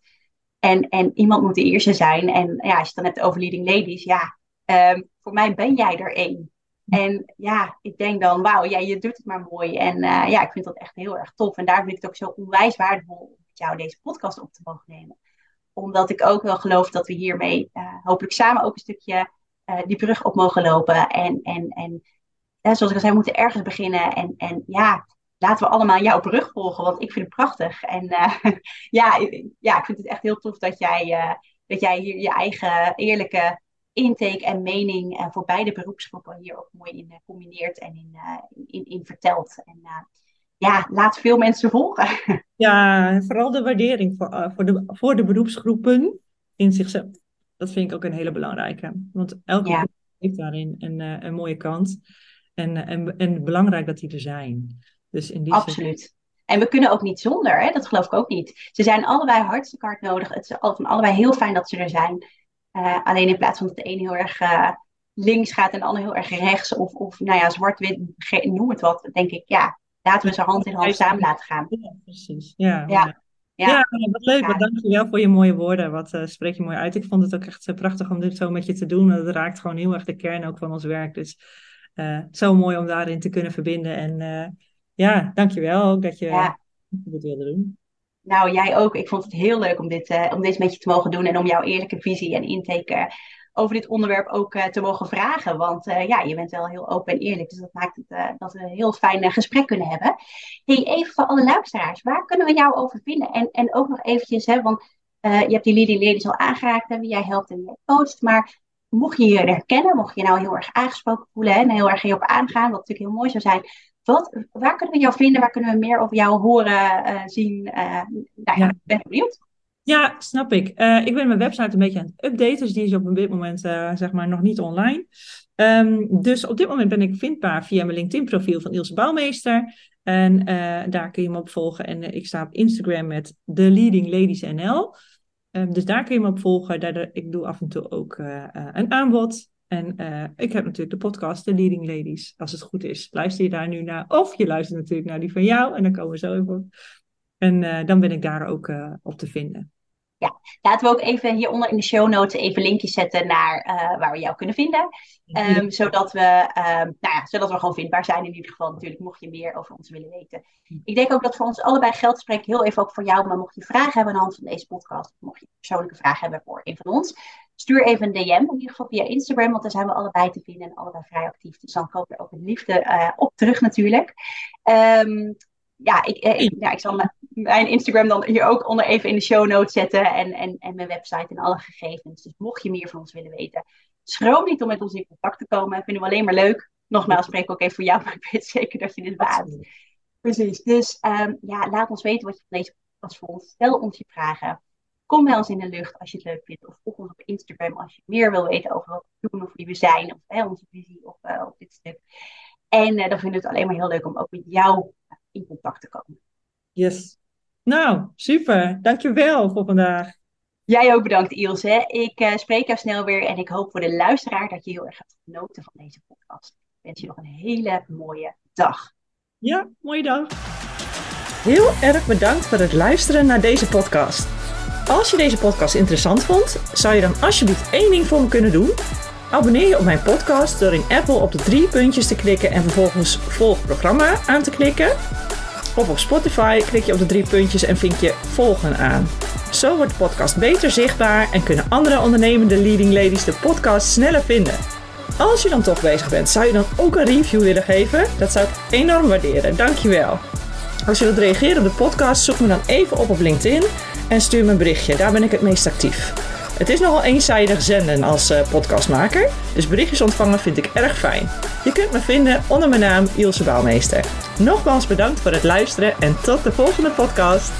[SPEAKER 2] En, en iemand moet de eerste zijn. En ja, als je het dan hebt over leading ladies, ja, um, voor mij ben jij er één. En ja, ik denk dan, wauw, ja, je doet het maar mooi. En uh, ja, ik vind dat echt heel erg tof. En daar vind ik het ook zo onwijs waardevol om met jou deze podcast op te mogen nemen. Omdat ik ook wel geloof dat we hiermee uh, hopelijk samen ook een stukje uh, die brug op mogen lopen. En, en, en zoals ik al zei, we moeten ergens beginnen. En, en ja, laten we allemaal jouw brug volgen, want ik vind het prachtig. En uh, ja, ja, ik vind het echt heel tof dat jij, uh, dat jij hier je eigen eerlijke intake en mening voor beide beroepsgroepen hier ook mooi in combineert en in, in, in vertelt. En ja, laat veel mensen volgen.
[SPEAKER 1] Ja, vooral de waardering voor, voor, de, voor de beroepsgroepen in zichzelf dat vind ik ook een hele belangrijke. Want elke ja. heeft daarin een, uh, een mooie kant. En, uh, en, en belangrijk dat die er zijn. Dus in die
[SPEAKER 2] Absoluut. Zin... En we kunnen ook niet zonder, hè? dat geloof ik ook niet. Ze zijn allebei hartstikke hard nodig. Het is van allebei heel fijn dat ze er zijn. Uh, alleen in plaats van dat de ene heel erg links gaat en de ander heel erg rechts, of, of nou ja, zwart-wit, noem het wat, denk ik, ja, laten we ze hand in hand samen laten gaan.
[SPEAKER 1] Ja, precies. Ja, ja. Ja, ja wat leuk. Wat dankjewel voor je mooie woorden. Wat uh, spreek je mooi uit. Ik vond het ook echt uh, prachtig om dit zo met je te doen. Het raakt gewoon heel erg de kern ook van ons werk. Dus zo mooi om daarin te kunnen verbinden. En ja, dankjewel ook dat je ja. dit wilde doen.
[SPEAKER 2] Nou, jij ook. Ik vond het heel leuk om dit, om dit met je te mogen doen. En om jouw eerlijke visie en intake over dit onderwerp ook uh, te mogen vragen. Want ja, je bent wel heel open en eerlijk. Dus dat maakt het dat we een heel fijn gesprek kunnen hebben. Hey, even voor alle luisteraars. Waar kunnen we jou over vinden? En, en ook nog eventjes, hè, want je hebt die leading ladies al aangeraakt. Hè, wie jij helpt en wie jij coacht. Maar mocht je je herkennen, mocht je nou heel erg aangesproken voelen. Hè, en heel erg hierop aangaan. Wat natuurlijk heel mooi zou zijn. Wat, waar kunnen we jou vinden? Waar kunnen we meer over jou horen, zien? nou ja, ja. ben benieuwd.
[SPEAKER 1] Ja, snap ik. Uh, ik ben mijn website een beetje aan het updaten, dus die is op dit moment zeg maar nog niet online. Um, dus op dit moment ben ik vindbaar via mijn LinkedIn-profiel van Ilse Bouwmeester. En daar kun je me op volgen. En ik sta op Instagram met The Leading Ladies NL. Um, dus daar kun je me op volgen. Ik doe af en toe ook een aanbod. En ik heb natuurlijk de podcast The Leading Ladies. Als het goed is, luister je daar nu naar. Of je luistert natuurlijk naar die van jou. En dan komen we zo even en uh, dan ben ik daar ook op te vinden.
[SPEAKER 2] Ja, laten we ook even hieronder in de show notes even linkjes zetten naar uh, waar we jou kunnen vinden. Um, zodat, we, um, nou ja, zodat we gewoon vindbaar zijn in ieder geval natuurlijk, mocht je meer over ons willen weten. Ik denk ook dat voor ons allebei geldt, spreek heel even ook voor jou, maar mocht je vragen hebben aan de hand van deze podcast, mocht je persoonlijke vragen hebben voor een van ons, stuur even een DM, in ieder geval via Instagram, want daar zijn we allebei te vinden en allebei vrij actief. Dus dan komen we er ook met liefde op terug natuurlijk. Um, ja, ik, eh, ik, ja, ik zal mijn Instagram dan hier ook onder even in de show notes zetten. En, en, en mijn website en alle gegevens. Dus mocht je meer van ons willen weten, schroom niet om met ons in contact te komen. Vinden we alleen maar leuk. Nogmaals, spreek ook even voor jou, maar ik weet zeker dat je dit baat. Precies. Dus um, ja, laat ons weten wat je van deze podcast vond. Stel ons je vragen. Kom bij ons in de lucht als je het leuk vindt. Of volg ons op Instagram als je meer wil weten over wat we doen of wie we zijn. Of hè, onze visie op, uh, op dit stuk. En uh, dan vinden we het alleen maar heel leuk om ook met jou in contact te komen.
[SPEAKER 1] Yes. Nou, super. Dankjewel voor vandaag.
[SPEAKER 2] Jij ook bedankt, Ilse. Ik uh, spreek jou snel weer en ik hoop voor de luisteraar dat je heel erg hebt genoten van deze podcast. Ik wens je nog een hele mooie dag.
[SPEAKER 1] Ja, mooie dag. Heel erg bedankt voor het luisteren naar deze podcast. Als je deze podcast interessant vond, zou je dan alsjeblieft één ding voor me kunnen doen? Abonneer je op mijn podcast door in Apple op de drie puntjes te klikken en vervolgens volg programma aan te klikken. Of op Spotify klik je op de drie puntjes en vink je volgen aan. Zo wordt de podcast beter zichtbaar en kunnen andere ondernemende leading ladies de podcast sneller vinden. Als je dan toch bezig bent, zou je dan ook een review willen geven? Dat zou ik enorm waarderen. Dankjewel. Als je wilt reageren op de podcast, zoek me dan even op op LinkedIn en stuur me een berichtje. Daar ben ik het meest actief. Het is nogal eenzijdig zenden als uh, podcastmaker, dus berichtjes ontvangen vind ik erg fijn. Je kunt me vinden onder mijn naam Ilse Bouwmeester. Nogmaals bedankt voor het luisteren en tot de volgende podcast.